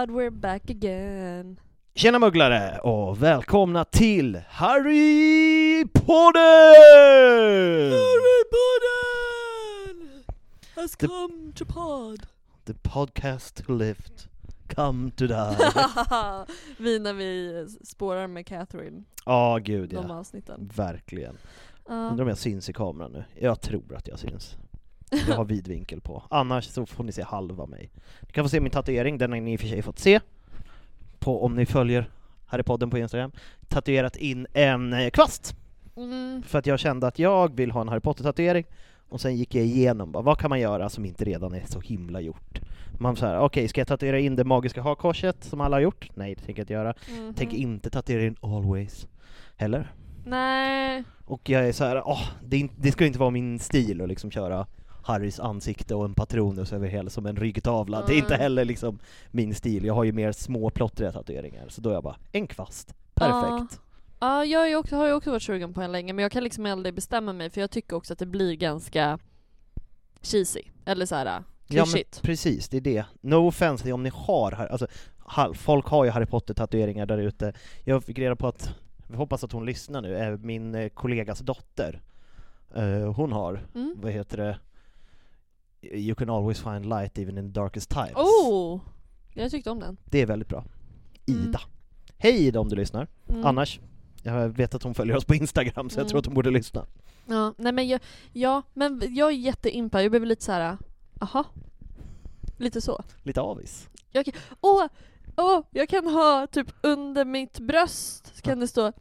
God, we're back again. Tjena mugglare och välkomna till Harrypodden! Harrypodden has The- come to pod. The podcast to lift, come to die. vi när vi spårar med Catherine, Ja, gud de ja. avsnitten. Verkligen. Ja. Undrar om jag syns i kameran nu? Jag tror att jag syns. Jag har vid vinkel på. Annars så får ni se halva mig. Ni kan få se min tatuering, den har ni i och för sig fått se. På, om ni följer Harrypodden på Instagram. Tatuerat in en eh, kvast. Mm. För att jag kände att jag vill ha en Harry Potter-tatuering och sen gick jag igenom bara, vad kan man göra som inte redan är så himla gjort. Man så här, okej, ska jag tatuera in det magiska hakkorset som alla har gjort? Nej, det tänker jag inte göra. Mhm. Tänker inte tatuera in Always heller. Nej. Och jag är så här, åh, det, det ska ju inte vara min stil att liksom köra Harrys ansikte och en patronus över hela som en ryggtavla. Det är inte Mm. heller liksom min stil. Jag har ju mer små plottriga tatueringar. Så då är jag bara, en kvast. Perfekt. Ja, jag är ju också, har ju också varit sugen på en länge, men jag kan liksom aldrig bestämma mig för jag tycker också att det blir ganska cheesy, eller såhär Ja men precis, det är det. No offense om ni har, alltså, folk har ju Harry Potter-tatueringar där ute. Jag fick reda på att, jag hoppas att hon lyssnar nu, är min eh, kollegas dotter. Eh, hon har, Mm. vad heter det, You can always find light even in the darkest times. Oh! Jag tyckte om den. Det är väldigt bra. Mm. Ida. Hej Ida om du lyssnar. Mm. Annars, jag vet att hon följer oss på Instagram så jag Mm. tror att hon borde lyssna. Ja, nej men jag, ja, men jag är jätteimpad, jag blev lite så här. aha. Lite så. Lite avis. Åh, åh, jag kan ha typ under mitt bröst kan det stå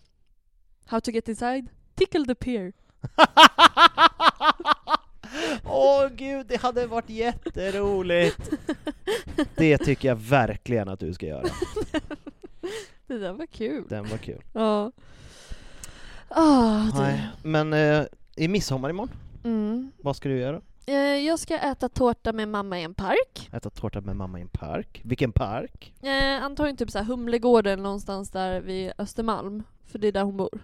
How to get inside, tickle the peer. Åh gud, det hade varit jätteroligt! Det tycker jag verkligen att du ska göra. Det där var kul. Den var kul. Ja. Det. Nej, men eh, i midsommar imorgon, Mm. vad ska du göra? Eh, jag ska äta tårta med mamma i en park. Äta tårta med mamma i en park. Vilken park? Eh, antagligen typ så Humlegården någonstans där vid Östermalm. För det är där hon bor.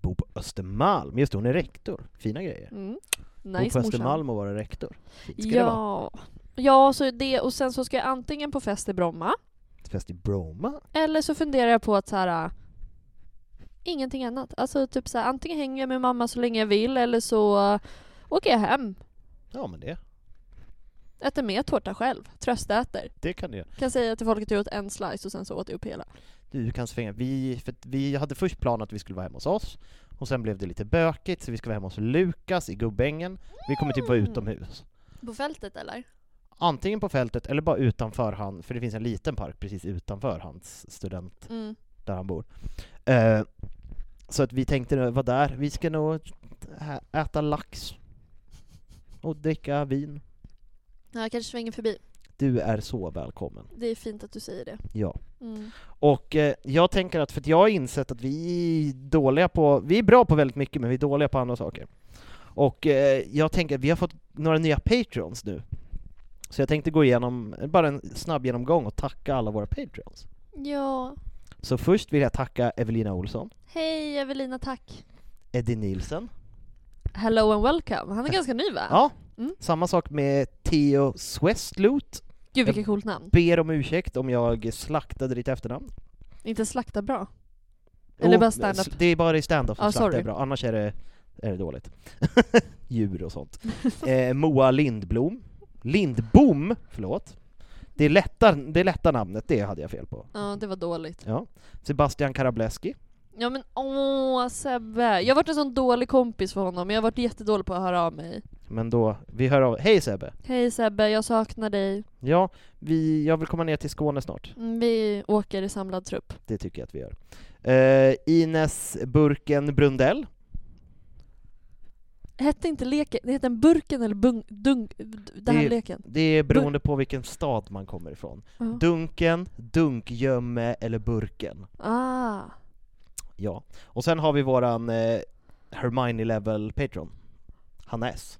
Bo på Östermalm, just det, hon är rektor. Fina grejer. Mm. Nice på morsan. Östermalm och vara rektor. Ja. Ja, så det, och sen så ska jag antingen på fest i Bromma, Fest i Bromma. eller så funderar jag på att så här. äh, Ingenting annat. Alltså typ så här, antingen hänger jag med mamma så länge jag vill, eller så äh, åker jag hem. Ja men det, Äter mer tårta själv. Tröstäter. det kan du göra. Kan säga till folk att jag åt en slice och sen så åt jag upp hela. Du kan svänga. Vi, för vi hade först planerat att vi skulle vara hemma hos oss, och sen blev det lite bökigt så vi ska vara hemma hos Lukas i Gubbängen. Vi kommer typ vara Mm. utomhus. På fältet eller? antingen på fältet eller bara utanför han, för det finns en liten park precis utanför hans student, Mm. där han bor. Eh, så att vi tänkte vara där, vi ska nog äta lax och dricka vin. Ja, jag kanske svänger förbi. Du är så välkommen. Det är fint att du säger det. Ja. Mm. Och eh, jag tänker att, för att jag har insett att vi är dåliga på, vi är bra på väldigt mycket men vi är dåliga på andra saker. Och eh, jag tänker att vi har fått några nya Patreons nu. Så jag tänkte gå igenom, bara en snabb genomgång och tacka alla våra Patreons. Ja. Så först vill jag tacka Evelina Olsson, Hej Evelina, tack. Eddie Nielsen, Hello and welcome. Han är ganska ny va? ja, Mm. samma sak med Theo Swestlut, Gud vilket coolt namn. ber om ursäkt om jag slaktade ditt efternamn. Inte slakta bra. Eller Jo, bara stand-up. Det är bara i stand-up som Ah, slaktar är bra, annars är det, är det dåligt. Djur och sånt. Eh, Moa Lindblom. Lindbom, förlåt. Det är, lätta, det är lätta namnet, det hade jag fel på. Ja, det var dåligt. Ja. Sebastian Karableski. Ja men åh Sebbe. Jag har varit en sån dålig kompis för honom, jag har varit jättedålig på att höra av mig. Men då, vi hör av Hej Sebbe! Hej Sebbe, jag saknar dig. Ja, vi, jag vill komma ner till Skåne snart. Mm, Vi åker i samlad trupp. Det tycker jag att vi gör. Eh, Ines Burken Brundell. Hette inte leken, det hette en burken eller bung, dunk, den här Det- leken? Det är beroende på vilken stad man kommer ifrån. Ja. Dunken, Dunkgömme eller Burken. Ah. Ja. Och sen har vi våran eh, Hermione level Patreon. Hannes.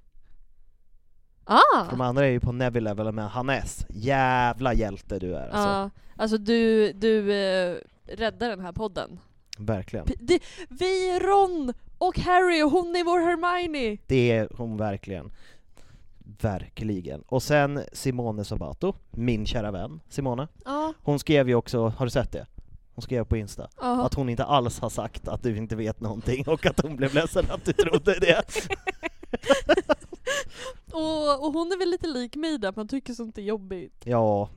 Ah! De andra är ju på Neville level, men Hannes, jävla hjälte du är alltså. Ja, alltså du, du eh, räddar den här podden. Verkligen. P- det, vi är Ron och Harry och hon är vår Hermione! Det är hon verkligen. Verkligen. Och sen Simone Sabato, min kära vän Simone. Ja, Hon skrev ju också, har du sett det? Hon skrev på Insta, ja. att hon inte alls har sagt att du inte vet någonting och att hon blev ledsen att du trodde det. Och, och hon är väl lite lik mig där, man tycker sånt är jobbigt. Ja,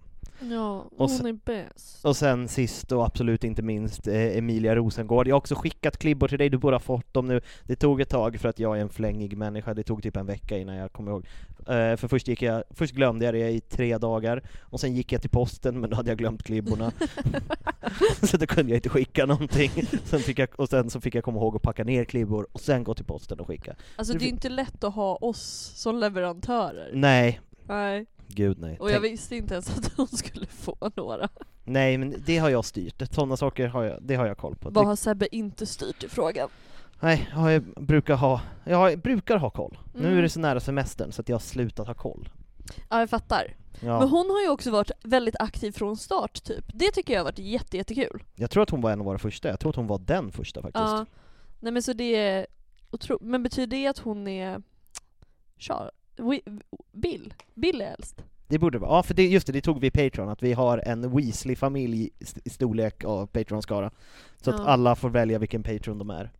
Ja, Och hon sen- är bäst. och sen sist och absolut inte minst eh, Emilia Rosengård. Jag har också skickat klibbor till dig, du borde ha fått dem nu. Det tog ett tag för att jag är en flängig människa, det tog typ en vecka innan jag kom ihåg. Eh, för först, gick jag, först glömde jag det i tre dagar, och sen gick jag till posten men då hade jag glömt klibborna. så då kunde jag inte skicka någonting. Sen fick jag, och sen så fick jag komma ihåg att packa ner klibbor, och sen gå till posten och skicka. Alltså det det är fi- inte lätt att ha oss som leverantörer. Nej, Nej. gud nej. Och jag Tänk- visste inte ens att hon skulle få några. Nej men det har jag styrt, sådana saker har jag, det har jag koll på. Vad har Sebbe inte styrt i frågan? Nej, jag brukar ha, jag brukar ha koll. Nu Mm. är det så nära semestern så att jag har slutat ha koll. Ja, jag fattar. Ja. Men hon har ju också varit väldigt aktiv från start typ. Det tycker jag har varit jätte, jättekul. Jag tror att hon var en av våra första, jag tror att hon var den första faktiskt. Ja. Nej men så det är otro... Men betyder det att hon är... Char... Bill? Bill är äldst? Det borde vara, ja för det, just det, det tog vi i Patreon, att vi har en Weasley-familj i st- i storlek av Patreon-skara. Så att Ja. alla får välja vilken Patreon de är.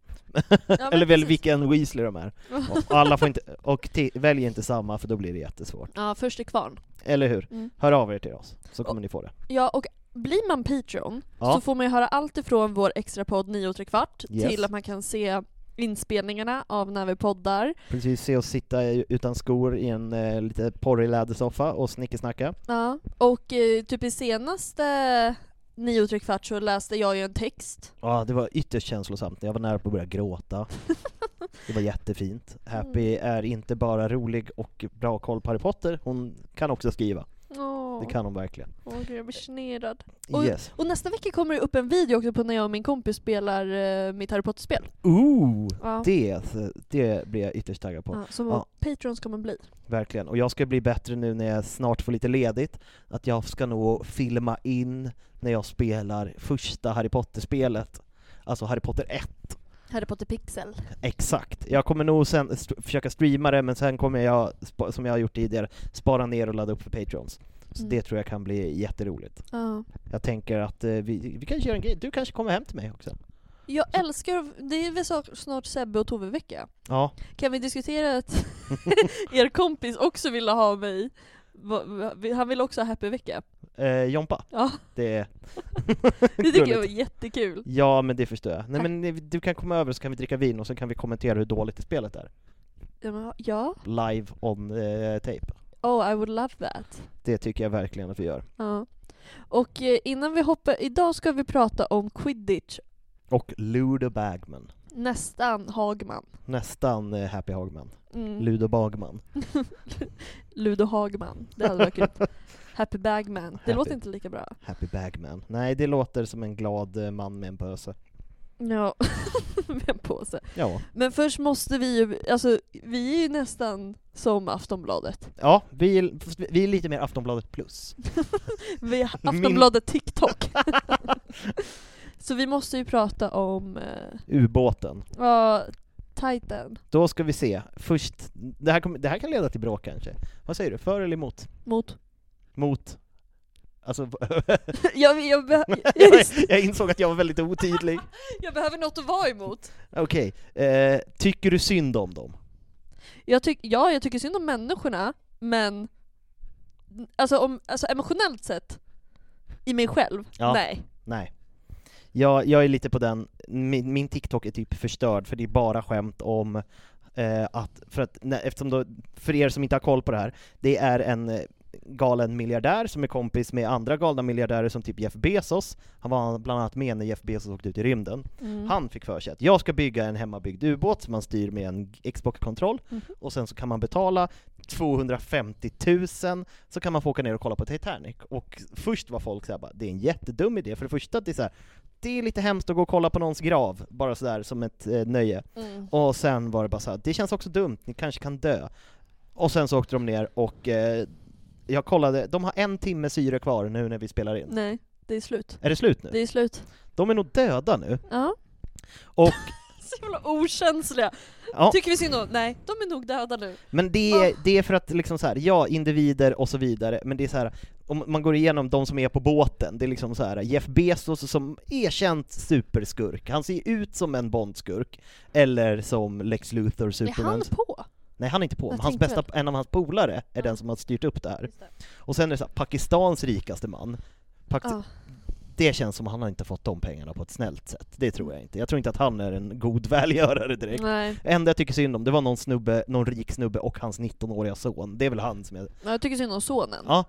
Men Eller väl precis. vilken Weasley de är. Och alla får inte, och välj inte samma för då blir det jättesvårt. Ja, först till kvarn. Eller hur? Mm. Hör av er till oss, så kommer ni få det. Ja, och blir man Patreon Ja. så får man ju höra allt ifrån vår extra podd 9 och kvart Yes. till att man kan se inspelningarna av när vi poddar. Precis, se oss sitta utan skor i en eh, lite porrig lädersoffa och snickesnacka. Ja. Och eh, typ i senaste 9 och tre kvart så läste jag ju en text. Ja, det var ytterst känslosamt. Jag var nära på att börja gråta. Det var jättefint. Happy är inte bara rolig och bra koll på Harry Potter, hon kan också skriva. Åh, Det kan hon verkligen. Åh, gud, jag blir generad. Och- Yes. Och nästa vecka kommer det upp en video också på när jag och min kompis spelar eh, mitt Harry Potter-spel. Ooh! Ja. Det, det blir jag ytterst taggad på. Ja, som Ja. Patreon ska man bli. Verkligen. Och jag ska bli bättre nu när jag snart får lite ledigt, att jag ska nog filma in när jag spelar första Harry Potter-spelet. Alltså Harry Potter 1. Harry Potter Pixel. Exakt. Jag kommer nog sen st- försöka streama det, men sen kommer jag, som jag har gjort tidigare, spara ner och ladda upp för Patrons. Så Mm. det tror jag kan bli jätteroligt. Ja. Jag tänker att eh, vi, vi kanske gör en grej, du kanske kommer hem till mig också? Jag älskar, det är väl så- snart Sebbe och Tove-vecka. Ja, Kan vi diskutera att er kompis också ville ha mig? Han vill också ha happy-vecka. eh, Jompa. Ja, Det, det tycker jag var jättekul. Ja, men det förstår jag. Nej men du kan komma över så kan vi dricka vin och så kan vi kommentera hur dåligt det spelet är. Ja. Live on eh, tape. Oh, I would love that. Det tycker jag verkligen att vi gör. Ja. Och eh, innan vi hoppar, idag ska vi prata om quidditch. Och Ludo Bagman. Nästan Hagman. Nästan eh, Happy Hagman. Mm. Ludo Bagman. Ludo Hagman. Det hade varit kul. Happy Bagman. Det Happy. låter inte lika bra. Happy Bagman. Nej, det låter som en glad eh, man med en pöse. Ja, med en påse. Ja. Men först måste vi ju, alltså vi är ju nästan som Aftonbladet. Ja, vi är, vi är lite mer Aftonbladet plus. Vi är Min- Aftonbladet TikTok. Så vi måste ju prata om, eh, Ubåten. ja, Titan. Då ska vi se. Först, det här, kommer- det här kan leda till bråk kanske. Vad säger du, för eller emot? Mot. Mot? Alltså, jag, jag, be- jag, jag insåg att jag var väldigt otydlig. jag behöver något att vara emot. Okej, eh, tycker du synd om dem? Jag tyck, ja, jag tycker synd om människorna, men alltså, om, alltså emotionellt sett, i mig själv, Ja. nej. Nej. Jag, jag är lite på den, min, min TikTok är typ förstörd för det är bara skämt om eh, att, för att, nej, eftersom då, för er som inte har koll på det här, det är en eh, galen miljardär som är kompis med andra galna miljardärer som typ Jeff Bezos, han var bland annat med när Jeff Bezos åkte ut i rymden. Mm. Han fick för sig att jag ska bygga en hemmabyggd ubåt som man styr med en Xbox-kontroll, Mhm. och sen så kan man betala 250 000 så kan man få åka ner och kolla på Titanic. Och först var folk såhär bara, det är en jättedum idé, för det första det är så här, det är lite hemskt att gå och kolla på någons grav, bara sådär som ett eh, nöje. Mm. Och sen var det bara så här, det känns också dumt, ni kanske kan dö. Och sen så åkte de ner och eh, jag kollade, de har en timme syre kvar nu när vi spelar in. Nej, det är slut. Är det slut nu? Det är slut. De är nog döda nu. Ja. Och, Så jävla okänsliga. ja, Tycker vi synd om? Nej, de är nog döda nu. men det är, det är för att liksom så här, ja, individer och så vidare, men det är så här, om man går igenom de som är på båten, det är liksom så här Jeff Bezos som erkänt superskurk, han ser ut som en Bondskurk, eller som Lex Luthor Är Superman. han på? Nej han är inte på, Jag men hans bästa, en av hans polare är Ja. den som har styrt upp det här. Det. Och sen är det så här, Pakistans rikaste man, Pakistan, Ah. det känns som att han har inte fått de pengarna på ett snällt sätt, det tror jag inte. Jag tror inte att han är en god välgörare direkt. Nej, Det enda jag tycker synd om, det var någon snubbe, någon rik snubbe och hans 19-åriga son, det är väl han som är... men jag tycker synd om sonen. Ja,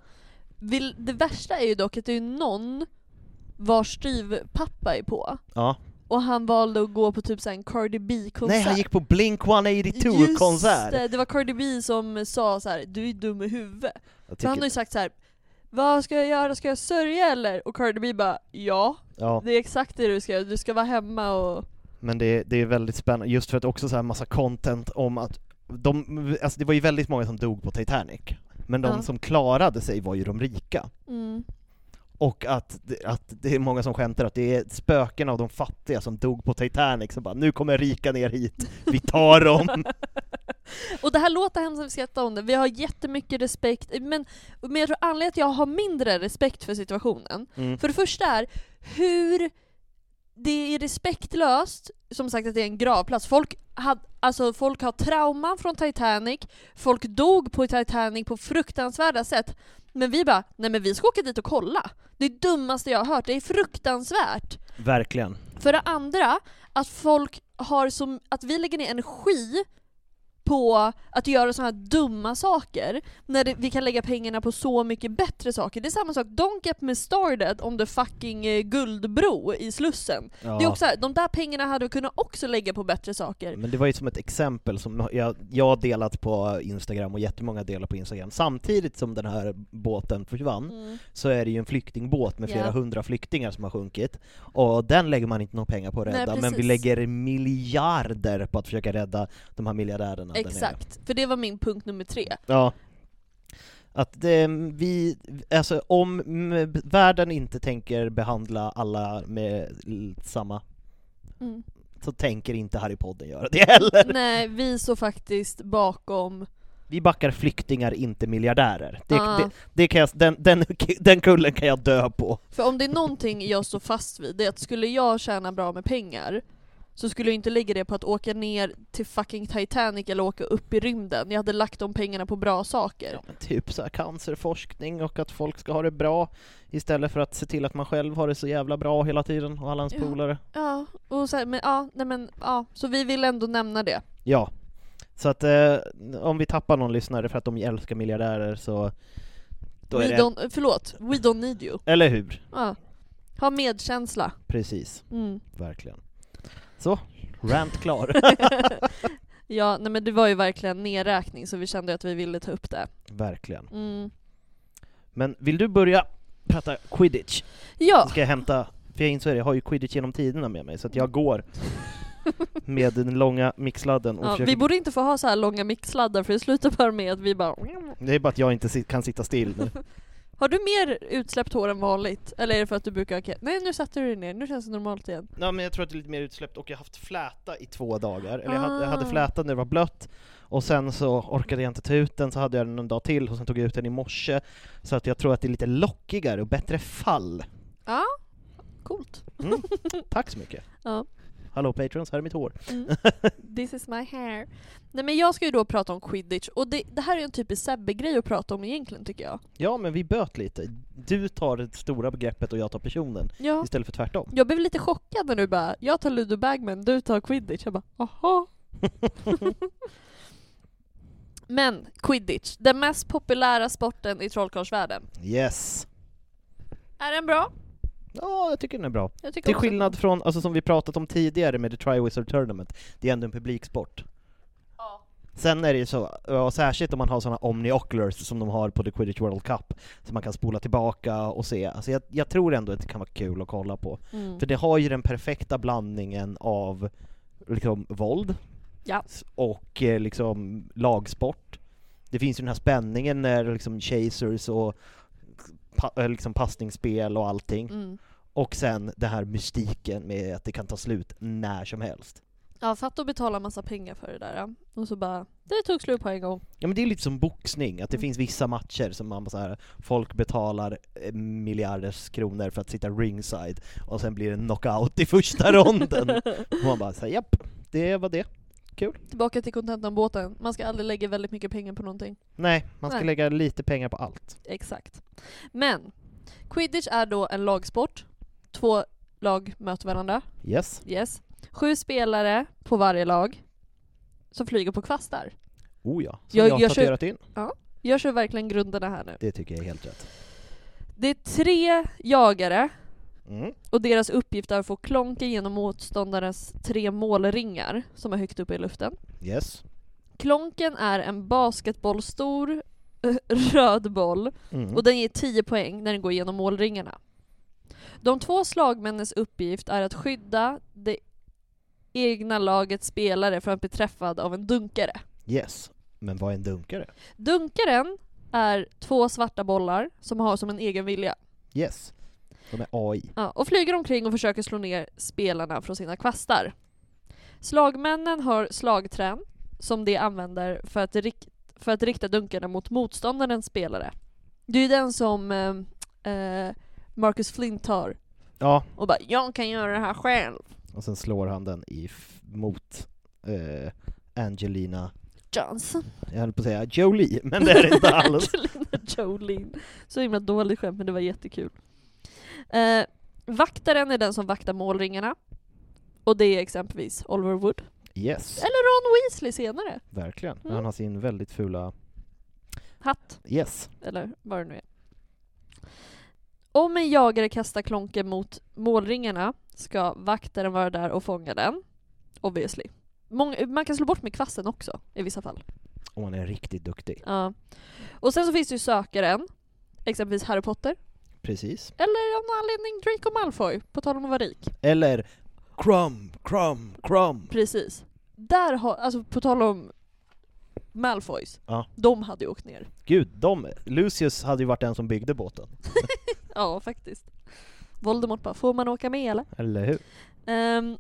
Vill, det värsta är ju dock att det är någon vars styvpappa är på, ja. och han valde att gå på typ så här en Cardi B-konsert. Nej han gick på Blink 182 Just det, det var Cardi B som sa så här: du är dum i huvudet. För han har ju sagt så här. Vad ska jag göra? Ska jag sörja eller? Och Cardi B bara ja, ja, det är exakt det du ska göra, du ska vara hemma och... men det, det är väldigt spännande, just för att också så här massa content om att de, alltså det var ju väldigt många som dog på Titanic, men de Ja. som klarade sig var ju de rika. Mm. Och att, att det är många som skämtar att det är spöken av de fattiga som dog på Titanic, som bara nu kommer rika ner hit, vi tar dem! Och det här låter hemskt när vi skrattar om det, vi har jättemycket respekt, men, men jag tror anledningen till att jag har mindre respekt för situationen, Mm. för det första är hur det är respektlöst, som sagt att det är en gravplats, folk, had, alltså, folk har trauman från Titanic, folk dog på Titanic på fruktansvärda sätt, men vi bara, nej men vi ska åka dit och kolla. Det är det dummaste jag har hört, det är fruktansvärt. Verkligen. För det andra, att folk har som, att vi lägger ner energi på att göra sådana här dumma saker, när det, vi kan lägga pengarna på så mycket bättre saker. Det är samma sak, don't get me started om the fucking eh, guldbro i Slussen. Ja. Det är också här, de där pengarna hade vi kunnat också lägga på bättre saker. Men det var ju som ett exempel som jag, jag har delat på Instagram och jättemånga delar på Instagram. Samtidigt som den här båten försvann Mm. så är det ju en flyktingbåt med flera Ja. hundra flyktingar som har sjunkit. Och den lägger man inte några pengar på att Nej, rädda, men vi lägger miljarder på att försöka rädda de här miljardärerna där nere. Exakt, för det var min punkt nummer tre. Ja. Att det, vi, alltså om världen inte tänker behandla alla med samma, Mm. så tänker inte Harry-podden göra det heller. Nej, vi står faktiskt bakom Vi backar flyktingar, inte miljardärer. Det, Ah. det, det kan jag, den, den, den kullen kan jag dö på. För om det är någonting jag står fast vid, det är att skulle jag tjäna bra med pengar så skulle jag inte lägga det på att åka ner till fucking Titanic eller åka upp i rymden. Jag hade lagt de pengarna på bra saker. Ja, men typ så här cancerforskning och att folk ska ha det bra istället för att se till att man själv har det så jävla bra hela tiden och alla ens Ja. polare. Ja, och så här, men ja, nej men ja, så vi vill ändå nämna det. Ja. Så att eh, om vi tappar någon lyssnare för att de älskar miljardärer så... Då We är det... don't, förlåt, we don't need you. Eller hur? Ja. Ha medkänsla. Precis, Mm. verkligen. Så, rant klar. ja, nej men det var ju verkligen nedräkning så vi kände att vi ville ta upp det. verkligen. Mm. Men vill du börja prata quidditch? Ja, Så ska jag hämta, för jag insåg det, jag har ju quidditch genom tiderna med mig, så att jag går med den långa mixladden och ja försöker... vi borde inte få ha så här långa mixladdar för det slutar bara med att vi bara Det är bara att jag inte kan sitta still nu. Har du mer utsläppt hår än vanligt? Eller är det för att du brukar ha ke- Nej nu satte du dig ner, nu känns det normalt igen. Ja men jag tror att det är lite mer utsläppt och jag har haft fläta i två dagar, eller jag hade, jag hade Ah. fläta när det var blött och sen så orkade jag inte ta ut den, så hade jag den en dag till och sen tog jag ut den i morse så att jag tror att det är lite lockigare och bättre fall. Ja, coolt. Mm. Tack så mycket! Ja. Hallå patrons, här är mitt hår. Mm. This is my hair. Nej men jag ska ju då prata om quidditch, och det, det här är ju en typisk Sebbe-grej att prata om egentligen tycker jag. Ja men vi böt lite, du tar det stora begreppet och jag tar personen Ja. istället för tvärtom. Jag blev lite chockad när du bara 'Jag tar Ludo Bagman, du tar quidditch' Jag bara 'Jaha' Men quidditch, den mest populära sporten i trollkarlsvärlden. Yes! Är den bra? Ja, jag tycker den är bra. Jag tycker Till också- skillnad från, alltså som vi pratat om tidigare med The Triwizard Tournament, det är ändå en publiksport. Ja. Sen är det ju så, och särskilt om man har sådana omni-oculars som de har på The Quidditch World Cup, så man kan spola tillbaka och se. Alltså jag, jag tror ändå att det kan vara kul att kolla på. Mm. För det har ju den perfekta blandningen av liksom våld Ja. s- och eh, liksom lagsport. Det finns ju den här spänningen när liksom chasers och pa, eh, liksom passningsspel och allting. Mm. Och sen det här mystiken med att det kan ta slut när som helst. Ja, fatta att betala massa pengar för det där. Och så bara, det tog slut på en gång. Ja men det är lite som boxning, att det Mm. finns vissa matcher som man så här, folk betalar eh, miljarders kronor för att sitta ringside och sen blir det knockout i första ronden. och man bara säger japp, det var det. Kul. Tillbaka till contentan-båten. Man ska aldrig lägga väldigt mycket pengar på någonting. Nej, man ska Nej. lägga lite pengar på allt. Exakt. Men, quidditch är då en lagsport. Två lag möter varandra. Yes. Yes. Sju spelare på varje lag som flyger på kvastar. Oh ja, som Jag- jag, har jag kör- tatuerat in. Gör så verkligen grunderna här nu. Det tycker jag är helt rätt. Det är tre jagare Mm. och deras uppgift är att få klonka genom motståndarens tre målringar som är högt uppe i luften. Yes. Klonken är en basketbollstor eh, röd boll Mm. och den ger 10 poäng när den går igenom målringarna. De två slagmännens uppgift är att skydda det egna lagets spelare från att bli träffad av en dunkare. Yes. Men vad är en dunkare? Dunkaren är två svarta bollar som har som en egen vilja. Yes. De är AI. Ja, och flyger omkring och försöker slå ner spelarna från sina kvastar. Slagmännen har slagträn som de använder för att, rik- för att rikta dunkarna mot motståndarens spelare. Det är ju den som eh, eh, Marcus Flint tar Ja, och bara 'Jag kan göra det här själv' och sen slår han den i mot eh, Angelina, Johnson. jag höll på att säga Jolie, men det är det inte alls. Angelina Jolie. Så himla dåligt skämt men det var jättekul. Eh, vaktaren är den som vaktar målringarna. Och det är exempelvis Oliver Wood. Yes, Eller Ron Weasley senare. verkligen. Mm. Han har sin väldigt fula... Hatt. Yes. Eller vad det nu är. Om en jagare kastar klonken mot målringarna ska vaktaren vara där och fånga den. Obviously. Mång- man kan slå bort med kvasten också i vissa fall. Om han är riktigt duktig. Ja. Och sen så finns det ju sökaren. Exempelvis Harry Potter. Precis. Eller av någon anledning Draco Malfoy, på tal om att vara rik. Eller Crumb, Crumb, Crumb. Precis. Där har, alltså på tal om Malfoys, Ja. de hade ju åkt ner. Gud, de, Lucius hade ju varit den som byggde båten. Ja, faktiskt. Voldemort bara, får man åka med eller? Eller hur? Ehm,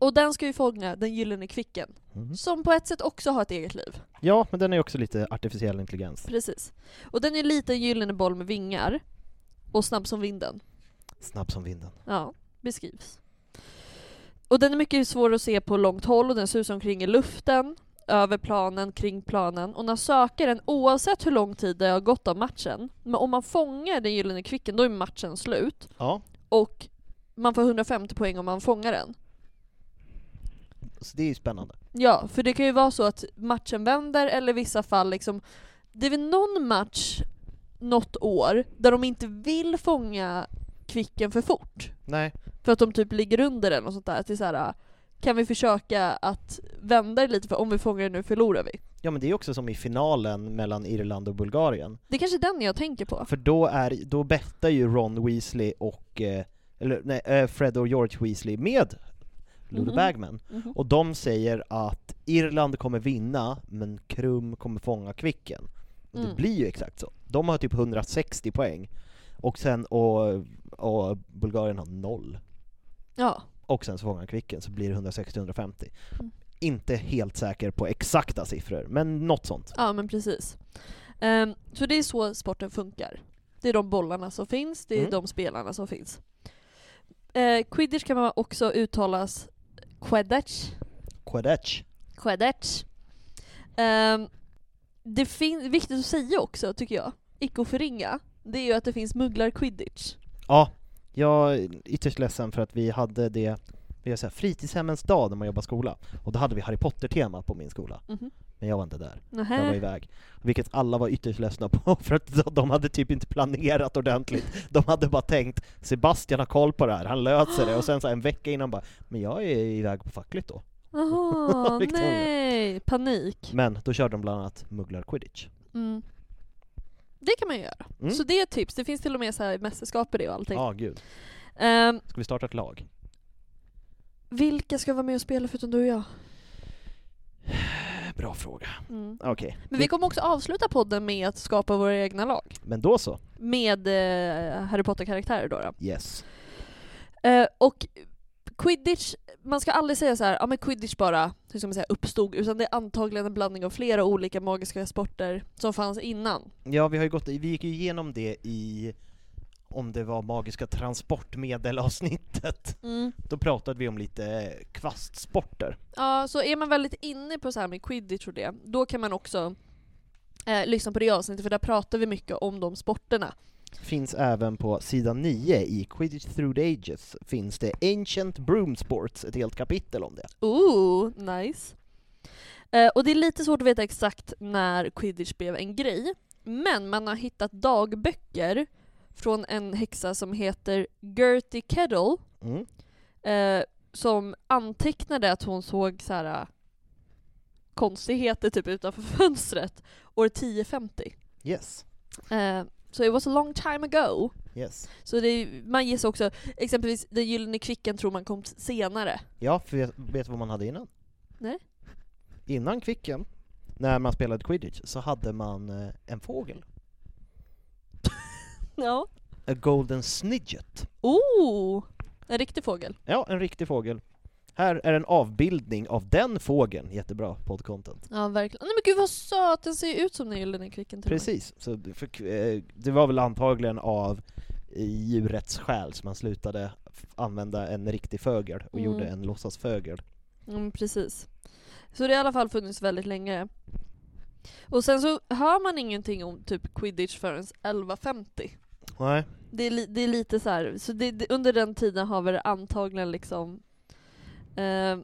och den ska ju fånga den gyllene kvicken, Mm. som på ett sätt också har ett eget liv. Ja, men den är också lite artificiell intelligens. Precis. Och den är en liten gyllene boll med vingar, och snabb som vinden. Snabb som vinden. Ja, beskrivs. Och den är mycket svår att se på långt håll och den susar omkring i luften, över planen, kring planen. Och när sökaren, oavsett hur lång tid det har gått av matchen, men om man fångar den gyllene kvicken då är matchen slut. Ja, Och man får 150 poäng om man fångar den. Så det är ju spännande. Ja, för det kan ju vara så att matchen vänder eller i vissa fall liksom Det är väl någon match något år där de inte vill fånga Kvicken för fort. Nej, För att de typ ligger under den och sånt där. Till så här, kan vi försöka att vända det lite för om vi fångar det nu förlorar vi. ja men det är också som i finalen mellan Irland och Bulgarien. Det är kanske den jag tänker på. För då, är, då bettar ju Ron Weasley och, eh, eller nej, eh, Fred och George Weasley med Ludo Mhm. Bagman. Mhm. Och de säger att Irland kommer vinna, men Krum kommer fånga Kvicken. Och det Mm. blir ju exakt så. De har typ 160 poäng, och sen, och, och Bulgarien har noll. Ja. Och sen så fångar Kvicken, så blir det 160-150. Mm. Inte helt säker på exakta siffror, men något sånt. Ja men precis. Ehm, så det är så sporten funkar. Det är de bollarna som finns, det är Mm. de spelarna som finns. Eh, quidditch kan man också uttalas Quidditch. Quidditch. Quidditch. Um, det är viktigt att säga också, tycker jag, icke att förringa, det är ju att det finns mugglar quidditch. Ja, jag är ytterst ledsen för att vi hade det, vi har så här fritidshemmens dag när man jobbar skola, och då hade vi Harry Potter-tema på min skola, Mhm. Men jag var inte där. Jag var Nähä. iväg. Vilket alla var ytterst ledsna på, för att de hade typ inte planerat ordentligt. De hade bara tänkt Sebastian har koll på det här, han löser det, och sen så en vecka innan bara Men jag är iväg på fackligt då. Jaha, nej, panik. Men då körde de bland annat mugglar-quidditch. Mm. Det kan man ju göra. Mm. Så det är ett tips, det finns till och med så här mästerskap i det och allting. Ja, gud. Ehm, Ska vi starta ett lag? vilka ska vara med och spela förutom du och jag? Bra fråga. Mm. Okej. Men vi kommer också avsluta podden med att skapa våra egna lag. Men då så. Med eh, Harry Potter-karaktärer då. då. Yes. Eh, och quidditch, man ska aldrig säga så här, ja men quidditch bara, hur ska man säga, uppstod, utan det är antagligen en blandning av flera olika magiska sporter som fanns innan. Ja, vi har ju gått, vi gick ju igenom det i om det var magiska transportmedel-avsnittet. Då pratade vi om lite kvastsporter. Ja, så är man väldigt inne på så här med quidditch och det, då kan man också eh, lyssna på det avsnittet, för där pratar vi mycket om de sporterna. Finns även på sidan 9 i Quidditch Through the Ages finns det Ancient Broom Sports, ett helt kapitel om det. Ooh, nice. Eh, och det är lite svårt att veta exakt när quidditch blev en grej, men man har hittat dagböcker från en häxa som heter Gertie Kettle, Mm. eh, som antecknade att hon såg så här äh, konstigheter typ utanför fönstret år 1050. Yes. Eh, so it was a long time ago. Yes. Så det, man gissar också, exempelvis den gyllene kvicken tror man kom senare. Ja, för vet, vet du vad man hade innan? Nej. Innan Kvicken, när man spelade Quidditch, så hade man eh, en fågel. Ja. A Golden Snidget. Oh! En riktig fågel. Ja, en riktig fågel. Här är en avbildning av den fågeln. Jättebra poddcontent. Ja verkligen. Nej men gud vad söt, den ser ut som den gyllene kvicken. Precis, så det- för, eh, det var väl antagligen av eh, djurets skäl som man slutade använda en riktig fögel och Mm. gjorde en låtsasfögel. Mm, precis. Så det har i alla fall funnits väldigt länge. Och sen så hör man ingenting om typ quidditch förrän 1150. Nej. Det är, li- det är lite så här, så det, det, under den tiden har väl antagligen liksom eh,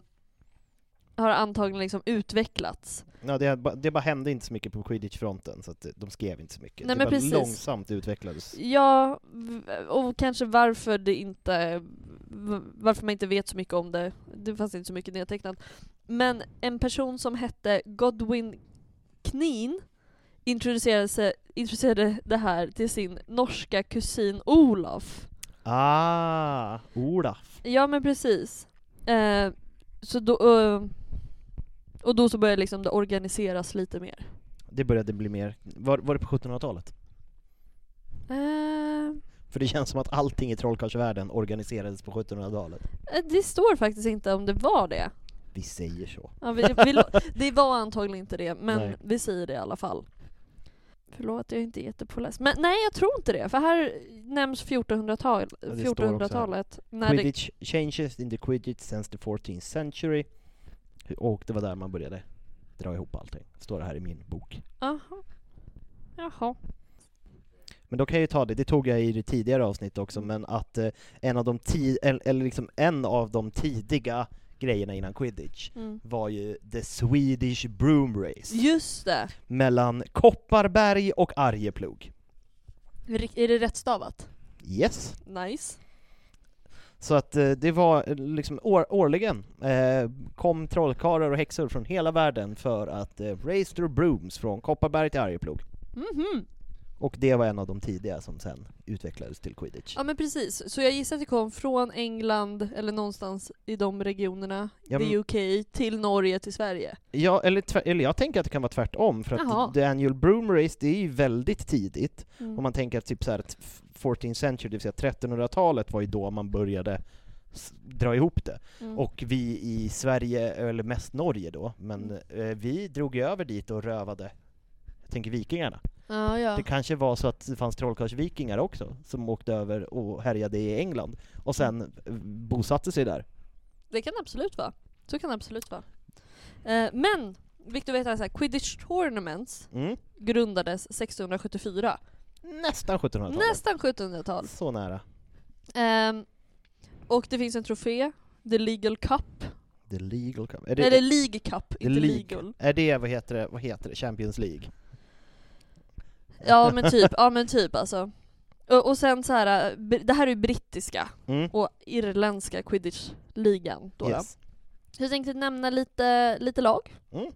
har antagligen liksom utvecklats. Ja, det, det bara hände inte så mycket på Quidditch-fronten, så att de skrev inte så mycket. Nej, det men bara precis. långsamt utvecklades. Ja, och kanske varför det inte varför man inte vet så mycket om det. Det fanns inte så mycket nedtecknat. Men en person som hette Godwin Kneen introducerade, sig, introducerade det här till sin norska kusin Olaf. Ah, Olaf. Ja men precis. Eh, så då, eh, och då så började liksom det organiseras lite mer. Det började bli mer, var, var det på 1700-talet? Eh, För det känns som att allting i trollkarlsvärlden organiserades på 1700-talet. eh, det står faktiskt inte om det var det. Vi säger så. Ja, vi, vi, det var antagligen inte det, men Nej. vi säger det i alla fall. Förlåt, jag är inte jättepåläst. Men nej, jag tror inte det, för här nämns 1400-tal, Ja, det står också här. 1400-talet. När det, Quidditch changes in the Quidditch since the 14th century. Och det var där man började dra ihop allting. Står det här i min bok. aha. Jaha. Men då kan jag ju ta det, det tog jag i det tidigare avsnittet också, men att eh, en av de ti- eller liksom en av de tidiga grejerna innan quidditch Mm. var ju the Swedish Broom Race Just det! mellan Kopparberg och Arjeplog. Är det rätt stavat? Yes. Nice. Så att eh, det var eh, liksom år, årligen eh, kom trollkarlar och häxor från hela världen för att eh, race their brooms från Kopparberg till Arjeplog. Mhm. Och det var en av de tidiga som sen utvecklades till quidditch. Ja men precis, så jag gissar att det kom från England, eller någonstans i de regionerna, Ja, the UK, till Norge, till Sverige. Ja, eller, eller jag tänker att det kan vara tvärtom, för Jaha. att the annual broom race, det är ju väldigt tidigt. Mm. Om man tänker att typ så här att 14th century, det vill säga 1300-talet var ju då man började dra ihop det. Mm. Och vi i Sverige, eller mest Norge då, men eh, vi drog ju över dit och rövade, jag tänker vikingarna. Ja, ja. Det kanske var så att det fanns trollkarlsvikingar också, som åkte över och härjade i England, och sen eh, bosatte sig där. Det kan absolut vara. Så kan det absolut vara. Eh, men, att veta så här, Quidditch Tournaments Mm. grundades 1674. Nästan 1700-talet. Nästan 1700-tal. Så nära. Ehm, och det finns en trofé, The Legal Cup. The legal cup. Är det, Eller League Cup, inte league. legal. Är det, vad heter det, vad heter det, Champions League? Ja men typ, ja men typ alltså. Och, och sen så här, eh, det här är ju brittiska Mm. och irländska quidditch-ligan då. då. Yes. Så jag tänkte nämna lite, lite lag. Mm.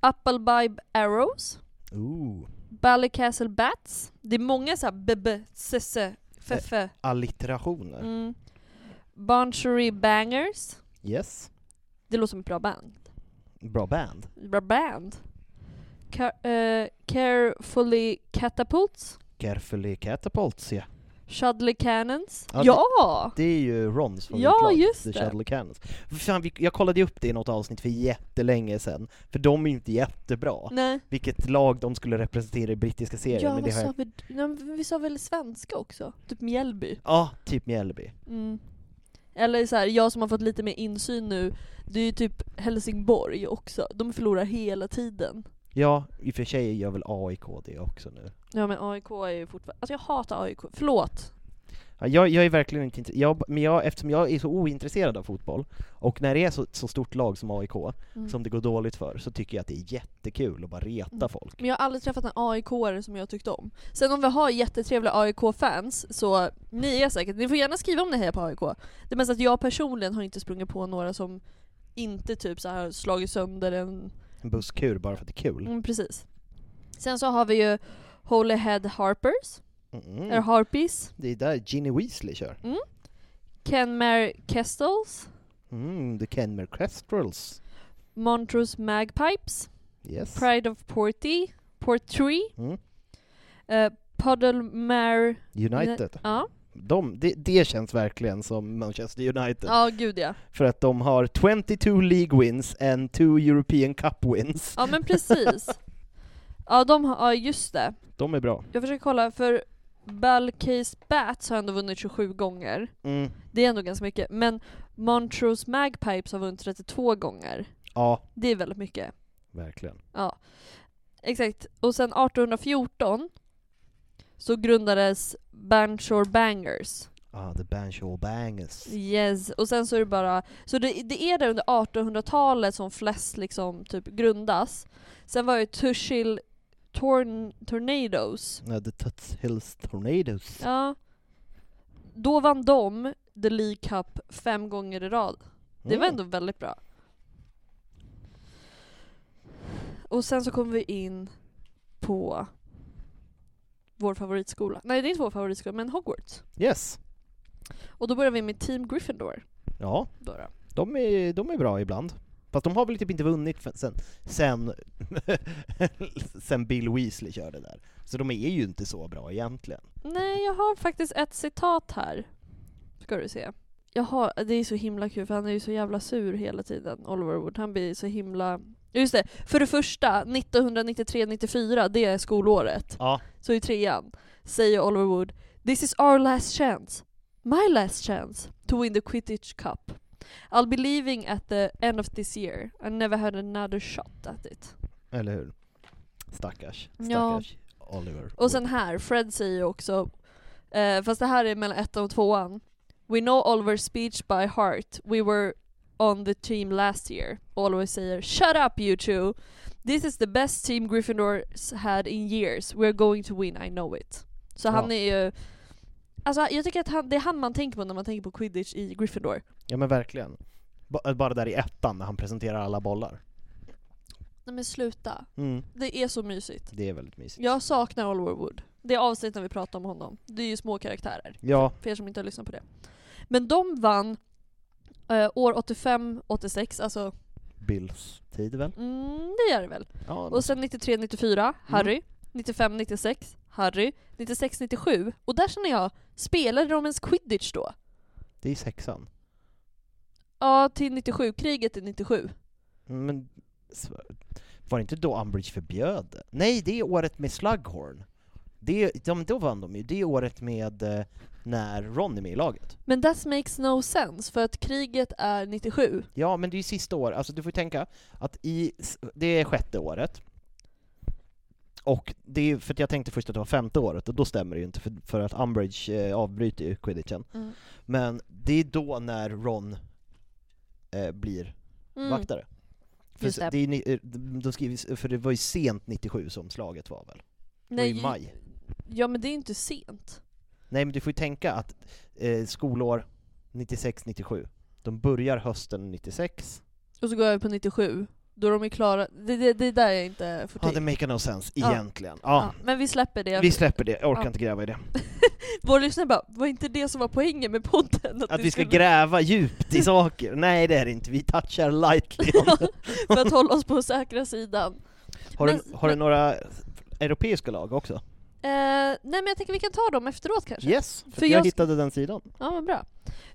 Applebibe Arrows, Ooh. Ballycastle Bats. Det är många så här b sesse, feffe. Allitterationer. Mm. Barnchery Bangers. Yes. Det låter som ett bra band. Bra band. Bra band. Car- eh, carefully Catapults. Carefully Catapults, ja. Shudley Cannons. Ja, Ja! Det är ju Rons Ja, favoritlag, just det. Shuttle Cannons. Fan, jag kollade ju upp det i något avsnitt för jättelänge sedan, för de är inte jättebra. Nej. Vilket lag de skulle representera i brittiska serien, Ja, men det vad har sa jag... vi? Nej, men vi sa väl svenska också? Typ Mjällby. Ja, typ Mjällby. Mm. Eller så här, jag som har fått lite mer insyn nu, det är ju typ Helsingborg också. De förlorar hela tiden. Ja, i och för sig gör väl AIK det också nu. Ja men AIK är ju fortfarande... Alltså jag hatar AIK. Förlåt. Ja, jag, jag är verkligen inte intresserad, men jag, eftersom jag är så ointresserad av fotboll, och när det är så, så stort lag som AIK, Mm. som det går dåligt för, så tycker jag att det är jättekul att bara reta Mm. folk. Men jag har aldrig träffat en aik som jag tyckte om. Sen om vi har jättetrevliga AIK-fans, så ni är säkert, ni får gärna skriva om ni hejar på AIK. Det är mest att jag personligen har inte sprungit på några som inte typ så här slagit sönder en... En busskur bara för att det är kul. Mm, precis. Sen så har vi ju Holyhead Harpers, Mm. eller Harpies, Det är där Ginny Weasley kör. Kenmare Kestels, Mm, The Kenmare Kestrels. Montrose Magpipes, Yes. Pride of Porty, Portree, Mm. uh, Puddlemare... United. Ja, De, det, det känns verkligen som Manchester United. ja gud ja. För att de har 22 League wins and 2 European Cup wins. Ja men precis. Ja de har, ja just det. De är bra. Jag försöker kolla, för Balcase Bats har ändå vunnit 27 gånger. Mm. Det är ändå ganska mycket. Men Montrose Magpipes har vunnit 32 gånger. Ja, Det är väldigt mycket. verkligen. Ja. Exakt. Och sen 1814 så grundades Banshore Bangers. Ah, the Banshore Bangers. Yes, och sen så är det bara, så det, det är där under 1800-talet som flest liksom typ grundas. Sen var det Tushil Torn, Tornadoes. Ja, the Tuts Hills Tornadoes. Ja. Då vann de The League Cup fem gånger i rad. Det var Mm. ändå väldigt bra. Och sen så kommer vi in på vår favoritskola. Nej det är inte vår favoritskola, men Hogwarts. Yes. Och då börjar vi med Team Gryffindor. Ja, Då då. de är, de är bra ibland. Fast de har väl typ inte vunnit för- sen, sen, sen Bill Weasley körde där. Så de är ju inte så bra egentligen. Nej, jag har faktiskt ett citat här. Ska du se. Jag har, det är så himla kul för han är ju så jävla sur hela tiden, Oliver Wood. Han blir så himla... Just det, för det första, 1993-94, det är skolåret. Ja. Så i trean säger Oliver Wood This is our last chance. My last chance to win the Quidditch Cup. I'll be leaving at the end of this year. I never had another shot at it. Eller hur? Stackars. Ja. Stackars Oliver. Och sen här, Fred säger också, eh, fast det här är mellan ettan och tvåan. We know Oliver's speech by heart. We were on the team last year always säger “Shut up you two! This is the best team Gryffindors had in years. We're going to win, I know it.” Så Ja. han är ju... Alltså jag tycker att han, det är han man tänker på när man tänker på quidditch i Gryffindor. Ja men verkligen. Ba- Bara där i ettan när han presenterar alla bollar. Nej men sluta. Mm. Det är så mysigt. Det är väldigt mysigt. Jag saknar Oliver Wood. Det är avsnittet när vi pratar om honom. Det är ju små karaktärer. Ja, För er som inte har lyssnat på det. Men de vann eh, år 85-86, alltså Bills tid väl? mm, det gör det väl. Ja, Och sen 93-94, Harry. 95-96, Harry. 96-97. Och där känner jag, spelade de ens quidditch då? det är sexan. Ja, till 97. Kriget är 97. Men s- var det inte då Umbridge förbjöd det? Nej, det är året med Slughorn. Det, de, då vann de ju, det året med eh, när Ron är med i laget. Men that makes no sense, för att kriget är 97. Ja, men det är ju sista året, alltså du får ju tänka att i, det är sjätte året, och det är för att jag tänkte först att det var femte året, och då stämmer det ju inte för, för att Umbridge eh, avbryter ju quidditchen. Mm. Men det är då när Ron eh, blir Mm. vaktare. För, det. det är, eh, de skriver, för det var ju sent 97 som slaget var väl? Det var i maj. Ja men det är inte sent. Nej men du får ju tänka att eh, skolår 96-97, de börjar hösten 96, Och så går jag över på 97. Då är de är klara. Det, det, det där är inte får ja det make no sense Ja. egentligen. ja. Ja, Men vi släpper det. vi släpper det, jag orkar Ja. inte gräva i det. Vår lyssnare bara, var inte det som var poängen med podden? Att vi ska skulle- gräva djupt i saker, nej det är det inte, vi touchar lightly. För att hålla oss på säkra sidan. Har du, Men- har du några europeiska lag också? Eh, nej men jag tänker vi kan ta dem efteråt kanske. Yes, för, För jag, jag- hittade den sidan. Ja men bra.